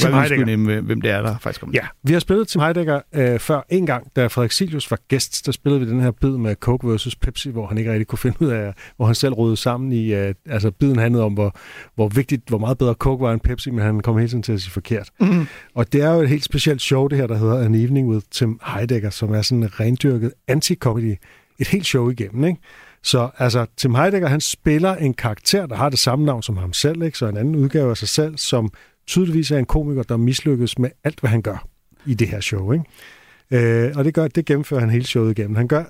Tim Heidegger. Nemme, hvem- hvem det er, der faktisk kommer. Ja, vi har spillet Tim Heidegger øh, før en gang, da Frederik Silius var gæst. Der spillede vi den her bid med Coke versus Pepsi, hvor han ikke rigtig kunne finde ud af, hvor han selv rodede sammen i... Øh, altså, biden handlede om, hvor, hvor vigtigt, hvor meget bedre Coke var end Pepsi, men han kom hele tiden til at sige forkert. Mm. Og det er jo et helt specielt show, det her, der hedder An Evening with Tim Heidegger, som er sådan en rendyrket anti-comedy. Et helt show igennem, ikke? Så altså, Tim Heidegger, han spiller en karakter, der har det samme navn som ham selv, ikke? så en anden udgave af sig selv, som tydeligvis er en komiker, der mislykkes med alt, hvad han gør i det her show. Ikke? Øh, og det, gør, det gennemfører han hele showet igennem. Han gør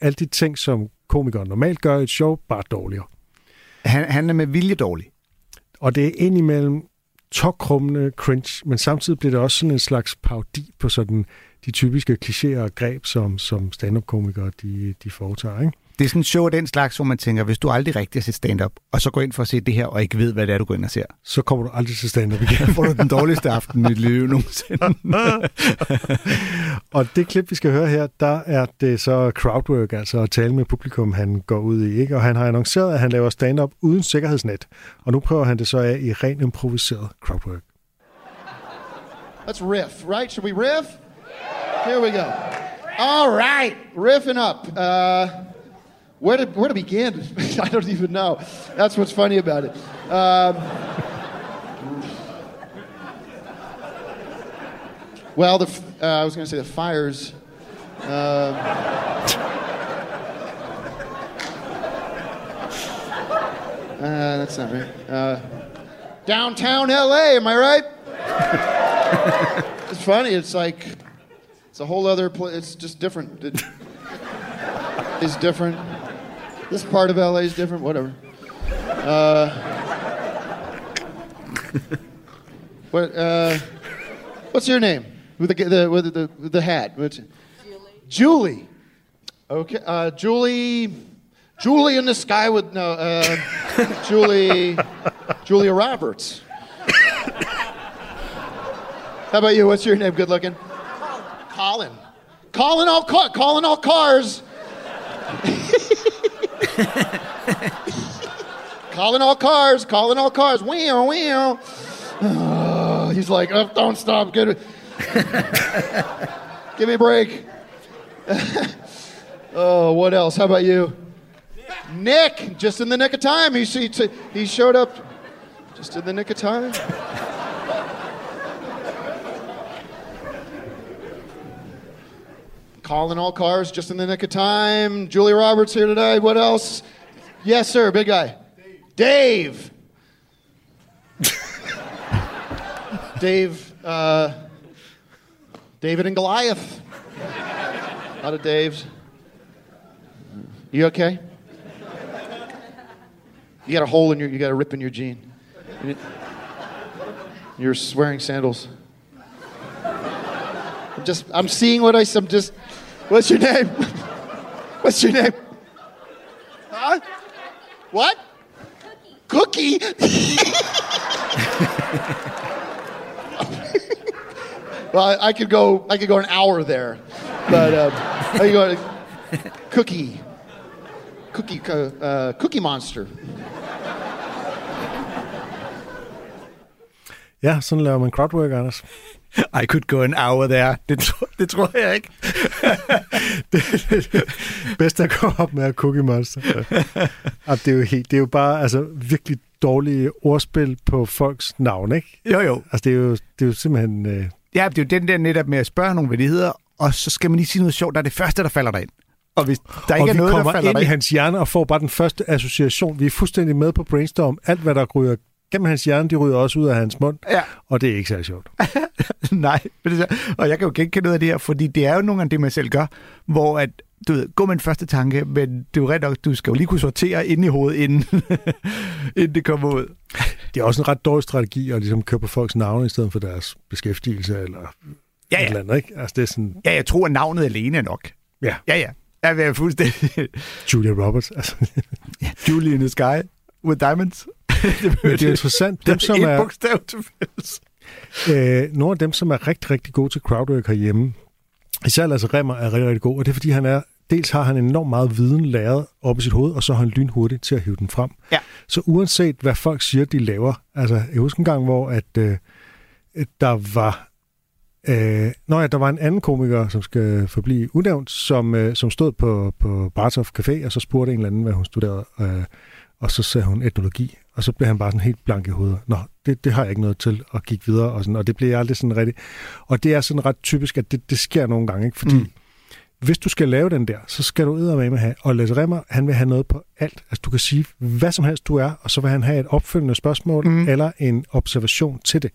alle de ting, som komikere normalt gør i et show, bare dårligere. Han, han er med vilje dårlig. Og det er indimellem tokrummende cringe, men samtidig bliver det også sådan en slags parodi på sådan de typiske klichéer og greb, som, som stand-up-komikere de, de foretager. Ikke? Det er sådan en show af den slags, hvor man tænker, hvis du aldrig rigtig har set stand-up, og så går ind for at se det her, og ikke ved, hvad det er, du går ind og ser, Så kommer du aldrig til stand-up igen. får du den dårligste aften i dit liv nogensinde. og det klip, vi skal høre her, der er det så crowdwork, altså at tale med publikum, han går ud i. Ikke? Og han har annonceret, at han laver stand-up uden sikkerhedsnet. Og nu prøver han det så af i ren improviseret crowdwork. Let's riff, right? Should we riff? Here we go. All right, riffing up. Uh, where to where to begin? I don't even know. That's what's funny about it. Um, well, the uh, I was going to say the fires. Um, uh, that's not right. Uh, downtown LA, am I right? it's funny. It's like it's a whole other place. It's just different. It, it's different. This part of LA is different. Whatever. Uh, what? Uh, what's your name? With the the with the, the hat. It? Julie. Okay. Uh, Julie. Julie in the sky with no. Uh, Julie. Julia Roberts. How about you? What's your name? Good looking. Colin. Colin all car. Calling all cars. calling all cars. Calling all cars. Wow, wow. Oh, he's like, oh, don't stop. Give me a break. oh, what else? How about you? Nick, just in the nick of time. He, he, he showed up just in the nick of time. Calling all cars just in the nick of time. Julie Roberts here today. What else? Yes, sir. Big guy. Dave. Dave. Uh, David and Goliath. lot of Daves. You okay? You got a hole in your, you got a rip in your jean. You're wearing sandals. Just, I'm seeing what I, I'm just, what's your name? What's your name? Huh? What? Cookie? well, I, I could go, I could go an hour there, but um, I could go cookie, cookie, co- uh, cookie monster. Ja, sådan laver man crowdwork, Anders. I could go an hour there. Det, tro, det tror jeg ikke. Bedst at gå op med at Cookie Monster. Ja, det, er jo helt, det er jo bare altså, virkelig dårlige ordspil på folks navn, ikke? Jo, jo. Altså, det er jo, det er jo simpelthen... Øh, Ja, det er jo den der netop med at spørge nogle, hvad de hedder, og så skal man lige sige noget sjovt, der er det første, der falder dig ind. Og hvis der ikke og er noget, der kommer falder ind dig i ind, hans hjerne og får bare den første association. Vi er fuldstændig med på brainstorm. Alt, hvad der ryger gennem hans hjerne, de ryger også ud af hans mund. Ja. Og det er ikke særlig sjovt. Nej, det er, og jeg kan jo genkende noget af det her, fordi det er jo nogle gange det, man selv gør, hvor at, du ved, gå med en første tanke, men det er jo ret nok, du skal jo lige kunne sortere ind i hovedet, inden, inden det kommer ud. Det er også en ret dårlig strategi at ligesom køre på folks navne i stedet for deres beskæftigelse eller Ja, et ja. eller andet, ikke? Altså, det er sådan, Ja, jeg tror, at navnet alene er nok. ja, Ja, ja. Jeg er fuldstændig... Julia Roberts. Altså, Julie in the sky with diamonds. det, Men det er interessant. Dem, som er, bogstav til fælles. øh, nogle af dem, som er rigtig, rigtig gode til crowdwork herhjemme, især Lasse Remmer er rigtig, rigtig god, og det er, fordi han er, dels har han enormt meget viden læret op i sit hoved, og så er han lynhurtig til at hive den frem. Ja. Så uanset hvad folk siger, de laver, altså jeg husker en gang, hvor at, øh, der var Øh, nå ja, der var en anden komiker, som skal forblive unævnt, som, øh, som stod på, på Bartov Café, og så spurgte en eller anden, hvad hun studerede, øh, og så sagde hun etnologi, og så blev han bare sådan helt blank i hovedet. Nå, det, det har jeg ikke noget til, at gik videre, og, sådan, og det blev jeg aldrig sådan rigtigt. Og det er sådan ret typisk, at det, det sker nogle gange, ikke? fordi Mm. hvis du skal lave den der, så skal du med have, og Lasse Remmer, han vil have noget på alt. Altså du kan sige hvad som helst du er, og så vil han have et opfølgende spørgsmål, mm. eller en observation til det.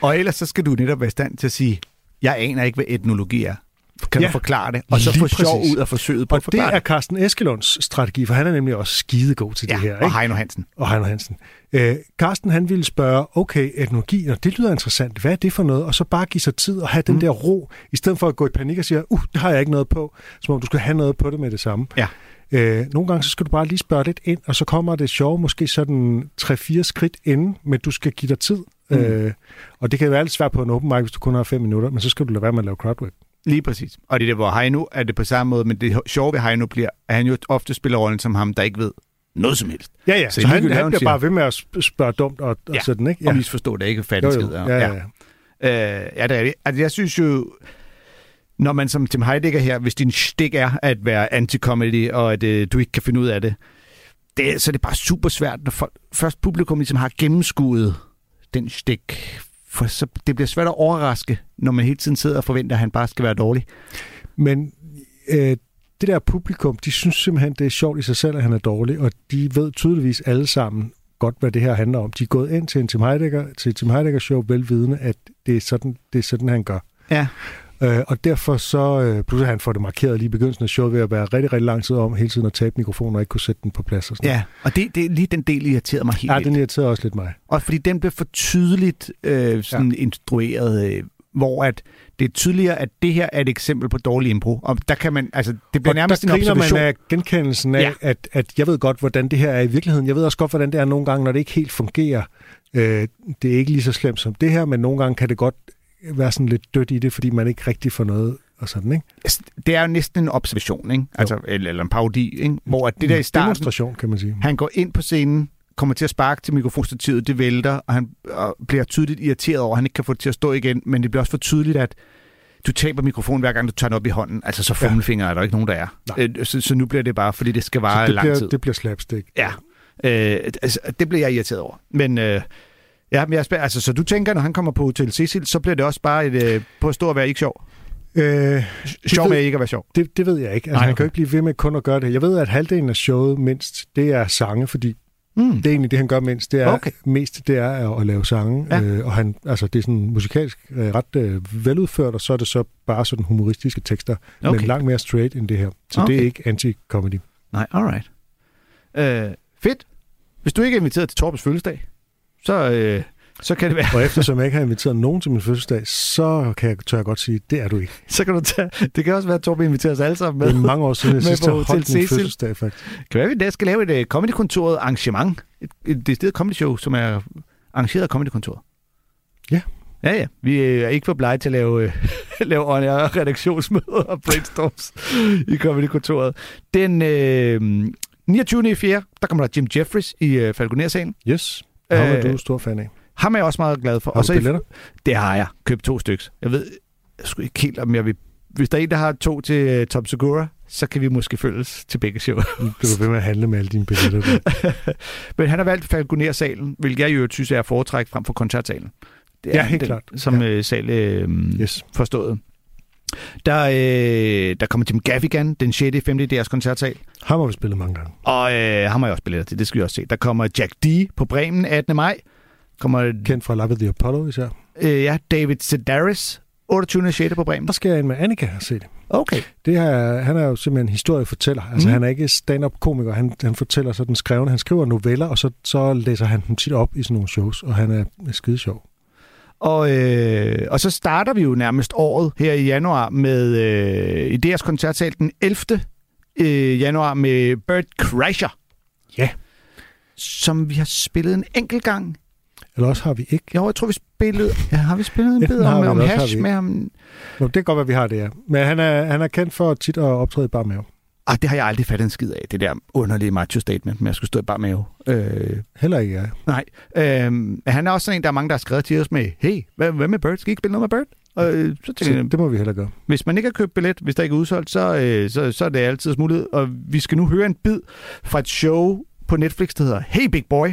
Og ellers så skal du netop være i stand til at sige, jeg aner ikke, hvad etnologi er. Kan ja, du forklare det? Og så lige få sjov præcis. ud af forsøget på Og at det forklare er Carsten Eskelunds strategi, for han er nemlig også skidegod til ja, det her. og Ikke? Heino Hansen. og Heino Hansen. Øh, Carsten han ville spørge, okay, etnologi, og det lyder interessant, hvad er det for noget? Og så bare give sig tid og have den Mm. der ro, i stedet for at gå i panik og sige, uh, det har jeg ikke noget på, som om du skal have noget på det med det samme. Ja. Øh, nogle gange så skal du bare lige spørge lidt ind, og så kommer det sjove måske sådan 3-4 skridt inden, men du skal give dig tid. Mm. Øh, og det kan være lidt svært på en open mic, hvis du kun har 5 minutter, men så skal du lade være med at lave crowdwork. Lige præcis. Og det der, hvor Heino er det på samme måde, men det sjove ved Heino bliver, at han jo ofte spiller rollen som ham, der ikke ved noget som helst. Ja, ja, Så så, han, han bliver siger. bare ved med at sp- spørge dumt og, og Ja, sådan, ikke? Ja. Og misforstå det ikke, fattig jo, skid. jo, ja, ja. ja. Øh, ja, det er. Altså, jeg synes jo, når man som Tim Heidegger her, hvis din stik er at være anti-comedy, og at øh, du ikke kan finde ud af det, det, så er det bare super svært, når folk, først publikum ligesom har gennemskuet den stik. For så, det bliver svært at overraske, når man hele tiden sidder og forventer, at han bare skal være dårlig. Men øh, det der publikum, de synes simpelthen, det er sjovt i sig selv, at han er dårlig, og de ved tydeligvis alle sammen godt, hvad det her handler om. De er gået ind til en Tim Heidegger, til Tim Heidegger show, velvidende, at det er sådan, det er sådan han gør. Ja. Øh, og derfor så, øh, pludselig han får det markeret lige i begyndelsen af showet ved at være rigtig, rigtig lang tid om hele tiden at tabe mikrofonen og ikke kunne sætte den på plads. Og sådan Ja, og det, det er lige den del, irriterede mig helt ja, den irriterer også lidt mig. Og fordi den blev for tydeligt øh, sådan ja. instrueret, øh, hvor at det er tydeligere, at det her er et eksempel på dårlig impro. Og der kan man, altså, det bliver Og nærmest der en observation. man af genkendelsen af, ja. at, at jeg ved godt, hvordan det her er i virkeligheden. Jeg ved også godt, hvordan det er nogle gange, når det ikke helt fungerer. Øh, det er ikke lige så slemt som det her, men nogle gange kan det godt være sådan lidt dødt i det, fordi man ikke rigtig får noget og sådan, ikke? Altså, Det er jo næsten en observation, ikke? Altså, eller, eller en parodi, ikke? hvor at det der i starten, Demonstration, kan man sige. han går ind på scenen, kommer til at sparke til mikrofonstativet, det vælter, og han og bliver tydeligt irriteret over, at han ikke kan få det til at stå igen, men det bliver også for tydeligt, at du taber mikrofonen hver gang, du tager den op i hånden. Altså, så fummelfinger er der ikke nogen, der er. Nej. Øh, Så, så nu bliver det bare, fordi det skal vare Så det lang bliver, tid. det bliver slapstick. Ja, øh, altså, det bliver jeg irriteret over. Men øh, ja, men jeg spørger, altså, så du tænker, når han kommer på Hotel Cecil, så bliver det også bare et, øh, på at stå og være ikke sjov? Øh, Sjov ved- med ikke at være sjov? det, det ved jeg ikke. Altså, Nej, Nej, han kan okay. jo ikke blive ved med kun at gøre det. Jeg ved, at halvdelen af showet mindst, det er sange, fordi Mm. Det er egentlig det, han gør mindst. Det er Okay. mest det er at, at lave sange, Ja. øh, og han, altså, det er sådan musikalisk øh, ret øh, veludført, og så er det så bare sådan humoristiske tekster, okay. Okay. men langt mere straight end det her. Så Okay. det er ikke anti-comedy. Nej, alright. Øh, fedt. Hvis du ikke er inviteret til Torbes fødselsdag, så, øh, så kan det være, Og eftersom jeg ikke har inviteret nogen til min fødselsdag, så kan jeg, tør jeg godt sige, det er du ikke. så kan du tage... Det kan også være, at Torben inviterer os alle sammen Det med. er mange år siden, jeg sidst har holdt min Cecil. fødselsdag, faktisk. Kan være, at vi der skal lave et uh, Comedy-kontoret arrangement. Et, et decideret comedy-show, som er arrangeret af Comedy-kontoret. Ja. Ja, ja. Vi øh, er ikke for blege til at lave, øh, lave on-air redaktionsmøder og brainstorms i Comedy-kontoret. Den øh, 29. i 4. der kommer der Jim Jeffries i øh, Falconer-salen. Yes, ham er Øh, du stor fan af. Ham er jeg også meget glad for. Har du så billetter? Det har jeg. Købt to stykker. Jeg ved jeg sgu ikke helt, om jeg vil... Hvis der er en, der har to til uh, Tom Segura, så kan vi måske følges til begge show. Du ved med at handle med alle dine billetter. Men han har valgt Falconer-salen, hvilket jeg jo synes er at foretrække frem for koncertsalen. Det Ja, helt klart. Som ja. sal øh, Yes. forstået. Der, øh, der kommer Jim Gaffigan den 6. i 5. i deres koncertsal. Ham har vi spillet mange gange. Og øh, ham har jeg også billetter til, det skal vi også se. Der kommer Jack D. på Bremen 18. maj. Kommer Kendt fra Love the Apollo især. øh, ja, David Sedaris 28. 6. på Bremen. Der skal jeg ind med Annika og se det. Okay. det her, han er jo simpelthen en historiefortæller. Altså, Mm. han er ikke stand-up-komiker. Han, han fortæller sådan skrevne. Han skriver noveller, og så, så læser han dem tit op i sådan nogle shows, og han er skide sjov. Og, øh, og så starter vi jo nærmest året her i januar med øh, i deres koncertsal den 11. Øh, januar med Bert Kreischer. Ja. Som vi har spillet en enkelt gang. Eller også har vi ikke. Jo, jeg tror, vi spillede... Ja, har vi spillet en bid om, om hash med ham? Nå, det kan godt være, vi har det, ja. Men han er, han er kendt for tit at optræde i bare mave. Ah, det har jeg aldrig fattet en skid af, det der underlige macho statement med, at jeg skulle stå i bare mave. Øh, Heller ikke jeg. nej. Øh, han er også sådan en, der er mange, der har skrevet til os med, hey, hvad, hvad med Bert? Skal I ikke spille noget med Bert? Og øh, så tænker Så jeg, det må vi heller gøre. Hvis man ikke har købt billet, hvis der ikke er udsolgt, så, øh, så, så er det altid mulighed. Og vi skal nu høre en bid fra et show på Netflix, der hedder Hey Big Boy.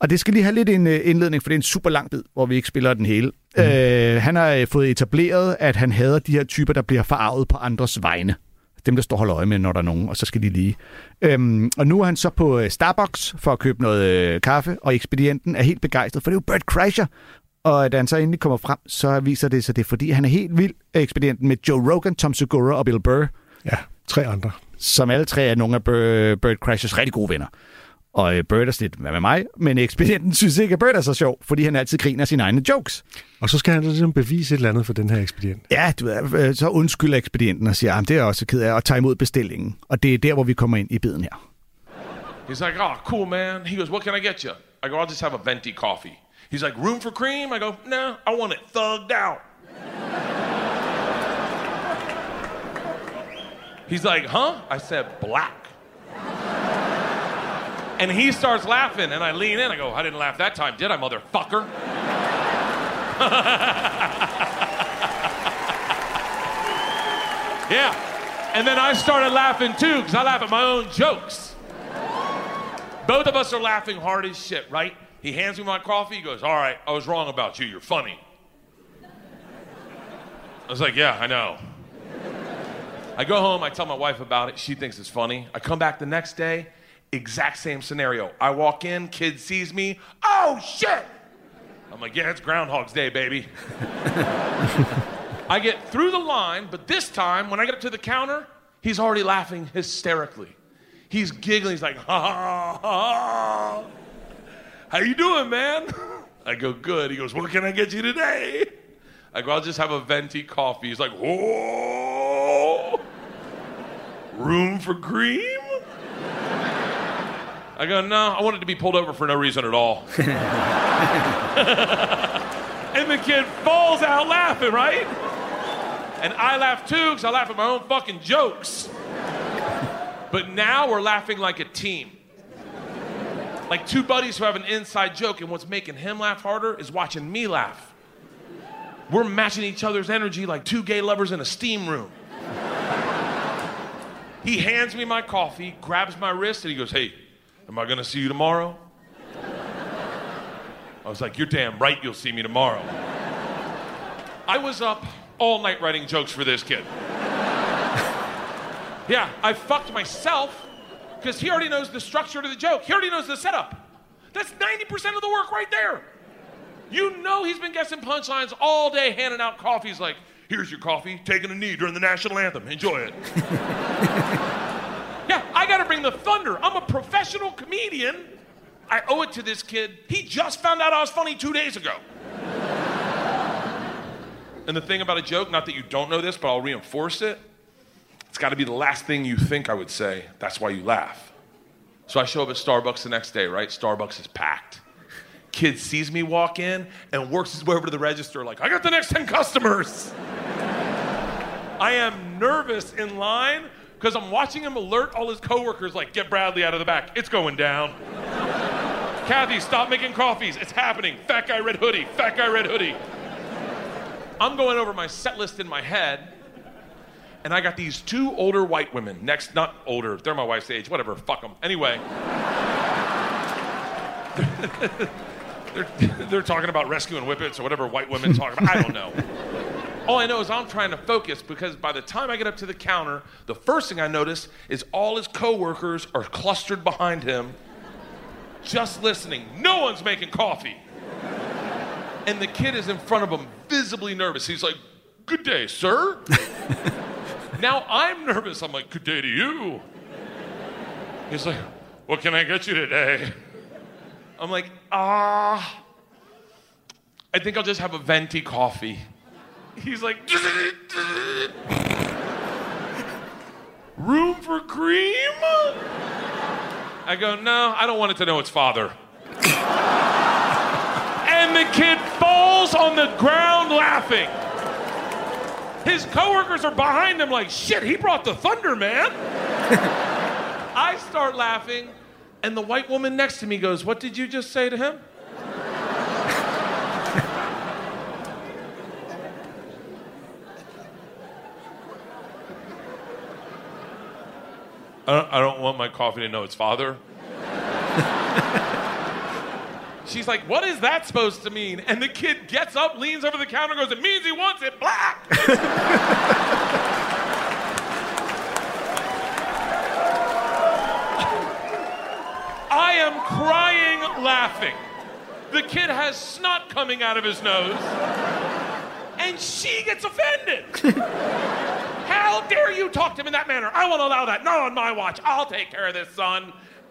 Og det skal lige have lidt en øh, indledning, for det er en super lang bid, hvor vi ikke spiller den hele. Mm. Øh, han har øh, fået etableret, at han hader de her typer, der bliver forarvet på andres vegne. Dem, der står holder øje med, når der er nogen, og så skal de lige. Øhm, og nu er han så på øh, Starbucks for at købe noget øh, kaffe, og ekspedienten er helt begejstret, for det er jo Bert Kreischer. Og da han så endelig kommer frem, så viser det sig, det er fordi, han er helt vild af ekspedienten med Joe Rogan, Tom Segura og Bill Burr, Ja, tre andre. som alle tre er nogle af Bert, Kreischer's rigtig gode venner. Og øh, Bert er lidt, hvad med mig? Men ekspedienten synes ikke, at Bert er så sjov, fordi han altid griner af sine egne jokes. Og så skal han ligesom bevise et eller andet for den her ekspedient. Ja, du ved, øh, så undskylder ekspedienten og siger, at det er også ked af, og tager imod bestillingen. Og det er der, hvor vi kommer ind i biden her. He's like, oh, cool, man. He goes, what can I get you? I go, I'll just have a venti coffee. He's like, room for cream? I go, no, I want it thugged out. He's like, huh? I said, black. And he starts laughing, and I lean in. I go, I didn't laugh that time, did I, motherfucker? yeah. And then I started laughing too, because I laugh at my own jokes. Both of us are laughing hard as shit, right? He hands me my coffee. He goes, All right, I was wrong about you. You're funny. I was like, Yeah, I know. I go home. I tell my wife about it. She thinks it's funny. I come back the next day. Exact same scenario. I walk in, kid sees me. Oh, shit. I'm like, Yeah, it's Groundhog's Day, baby. I get through the line, but this time, when I get up to the counter, he's already laughing hysterically. He's giggling. He's like, ha ha ha. How you doing, man? I go, good. He goes, what can I get you today? I go, I'll just have a venti coffee. He's like, whoa. Room for cream? I go, no, I wanted to be pulled over for no reason at all. and the kid falls out laughing, right? And I laugh too, because I laugh at my own fucking jokes. But now we're laughing like a team. Like two buddies who have an inside joke, and what's making him laugh harder is watching me laugh. We're matching each other's energy like two gay lovers in a steam room. He hands me my coffee, grabs my wrist, and he goes, Hey, am I gonna see you tomorrow? I was like, You're damn right you'll see me tomorrow. I was up all night writing jokes for this kid. yeah, I fucked myself because he already knows the structure to the joke. He already knows the setup. That's 90% of the work right there. You know he's been guessing punchlines all day, handing out coffees like, here's your coffee, taking a knee during the national anthem. Enjoy it. yeah, I got to bring the thunder. I'm a professional comedian. I owe it to this kid. He just found out I was funny two days ago. and the thing about a joke, not that you don't know this, but I'll reinforce it, it's got to be the last thing you think I would say. That's why you laugh. So I show up at Starbucks the next day, right? Starbucks is packed. Kid sees me walk in and works his way over to the register, like, I got the next 10 customers. I am nervous in line because I'm watching him alert all his coworkers, like, get Bradley out of the back. It's going down. Kathy, stop making coffees. It's happening. Fat guy, red hoodie. Fat guy, red hoodie. I'm going over my set list in my head, and I got these two older white women next, not older, they're my wife's age, whatever, fuck them. Anyway. they're, they're talking about rescuing whippets or whatever white women talk about. I don't know. All I know is I'm trying to focus because by the time I get up to the counter, the first thing I notice is all his coworkers are clustered behind him, just listening. No one's making coffee. And the kid is in front of him, visibly nervous. He's like, Good day, sir. now I'm nervous. I'm like, Good day to you. He's like, What can I get you today? I'm like, Ah, I think I'll just have a venti coffee. He's like, Room for cream? I go, No, I don't want it to know its father. and the kid falls on the ground laughing. His coworkers are behind him, like, shit, he brought the thunder, man. I start laughing, and the white woman next to me goes, What did you just say to him? I don't, I don't want my coffee to know its father. She's like, What is that supposed to mean? And the kid gets up, leans over the counter, goes, It means he wants it black. I am crying laughing. The kid has snot coming out of his nose, and she gets offended. How dare you talk to him in that manner? I won't allow that. Not on my watch. I'll take care of this, son.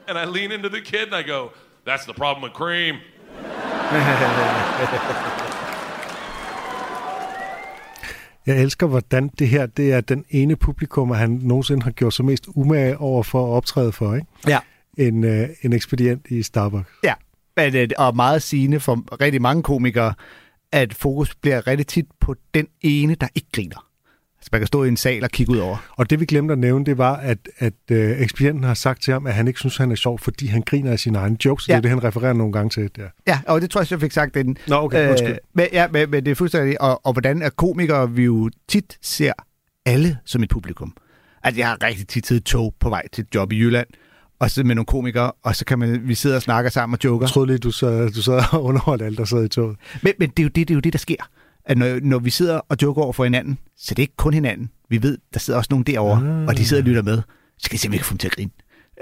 And I lean into the kid and I go, That's the problem with cream. Jeg elsker, hvordan det her det er den ene publikum, han nogensinde har gjort sig mest umage over for at optræde for, ikke? Ja. En, øh, en ekspedient i Starbucks. Ja, men, øh, og meget sigende for rigtig mange komikere, at fokus bliver rigtig tit på den ene, der ikke griner. Altså man kan stå i en sal og kigge ud over. Og det vi glemte at nævne, det var, at, at øh, ekspedienten har sagt til ham, at han ikke synes, han er sjov, fordi han griner af sine egne jokes. Ja. Det er det, han refererer nogle gange til. Der. Ja, og det tror jeg, jeg fik sagt den. Nå, okay, undskyld. men, ja, men, men det er fuldstændig og, og hvordan er komikere, vi jo tit ser alle som et publikum. Altså, jeg har rigtig tit siddet tog på vej til et job i Jylland, og så med nogle komikere, og så kan man, vi sidder og snakker sammen og joker. Jeg troede lige, du sad, du sad og underholdt alt, der sad i toget. Men, men det, er jo det, det er jo det, der sker. At når, når vi sidder og joker over for hinanden, så det er ikke kun hinanden. Vi ved, der sidder også nogen derovre, ah. og de sidder og lytter med. Så kan om vi kan få dem til at grine.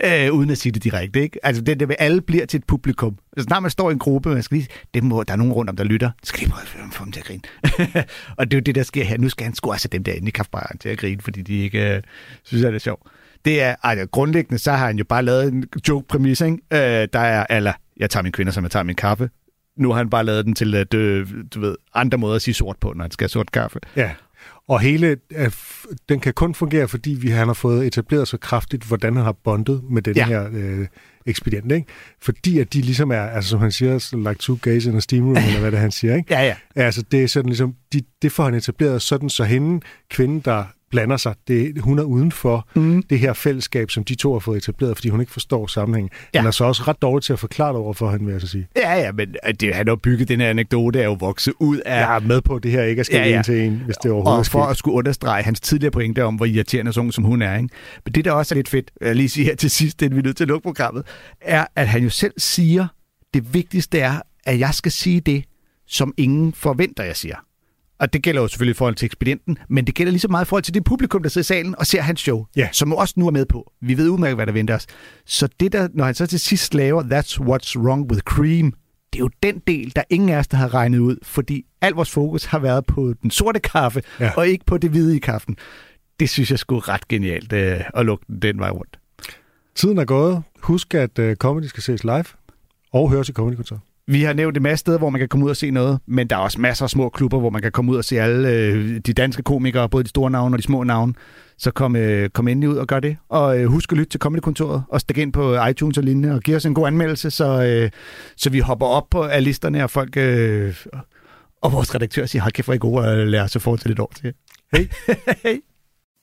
Øh, uden at sige det direkte, ikke? Altså, det, det alle bliver til et publikum. Altså, når man står i en gruppe, man skal lige, det må, der er nogen rundt om, der lytter, så skal de prøve få dem til at grine. og det er jo det, der sker her. Nu skal han sgu altså dem derinde i kaffebaren til at grine, fordi de ikke øh, synes, at det er sjovt. Det er, altså, grundlæggende, så har han jo bare lavet en joke-præmis, ikke? Øh, der er, eller, jeg tager min kvinder, som jeg tager min kaffe. Nu har han bare lavet den til, at, øh, du ved, andre måder at sige sort på, når han skal have sort kaffe. Ja, og hele, øh, den kan kun fungere, fordi vi, han har fået etableret så kraftigt, hvordan han har bondet med den Ja. her øh, ekspedient, ikke? Fordi at de ligesom er, altså som han siger, like two gays in a steam room, eller hvad det han siger, ikke? Ja, ja. Altså det er sådan ligesom, de, det får han etableret sådan, så hende, kvinden, der blander sig, det, hun er uden for mm. det her fællesskab, som de to har fået etableret, fordi hun ikke forstår sammenhængen. Ja. Han er så også ret dårlig til at forklare det over for hende, vil jeg så sige. Ja, ja, men det, han har bygget den her anekdote, er jo vokset ud af... Jeg er med på, at det her ikke er sket Ja, ja. en til en, hvis det overhovedet og for at skulle understrege hans tidligere pointe om, hvor irriterende så ung, som hun er. Ikke? Men det, der også er lidt fedt, jeg lige sige her til sidst, inden vi er nødt til at lukke programmet, er, at han jo selv siger, det vigtigste er, at jeg skal sige det, som ingen forventer, jeg siger. Og det gælder jo selvfølgelig i forhold til ekspedienten, men det gælder lige så meget i forhold til det publikum, der sidder i salen og ser hans show, Ja. som også nu er med på. Vi ved udmærket, hvad der venter os. Så det der, når han så til sidst laver That's What's Wrong With Cream, det er jo den del, der ingen af os, der har regnet ud, fordi al vores fokus har været på den sorte kaffe, Ja. og ikke på det hvide i kaffen. Det synes jeg skulle ret genialt øh, at lukke den den vej rundt. Tiden er gået. Husk, at uh, comedy skal ses live og høres i Comedy. Vi har nævnt en masse steder, hvor man kan komme ud og se noget, men der er også masser af små klubber, hvor man kan komme ud og se alle øh, de danske komikere, både de store navne og de små navne. Så kom, øh, kom endelig ud og gør det. Og øh, husk at lytte til Comedy-kontoret og stik ind på iTunes og lignende, og giv os en god anmeldelse, så, øh, så vi hopper op på af listerne, og folk øh, og vores redaktør siger, hold kæft, hvor er I gode, og lad os fortsætte et år til. Hej.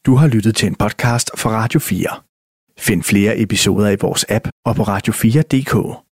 Du har lyttet til en podcast fra Radio 4. Find flere episoder i vores app og på radio4.dk.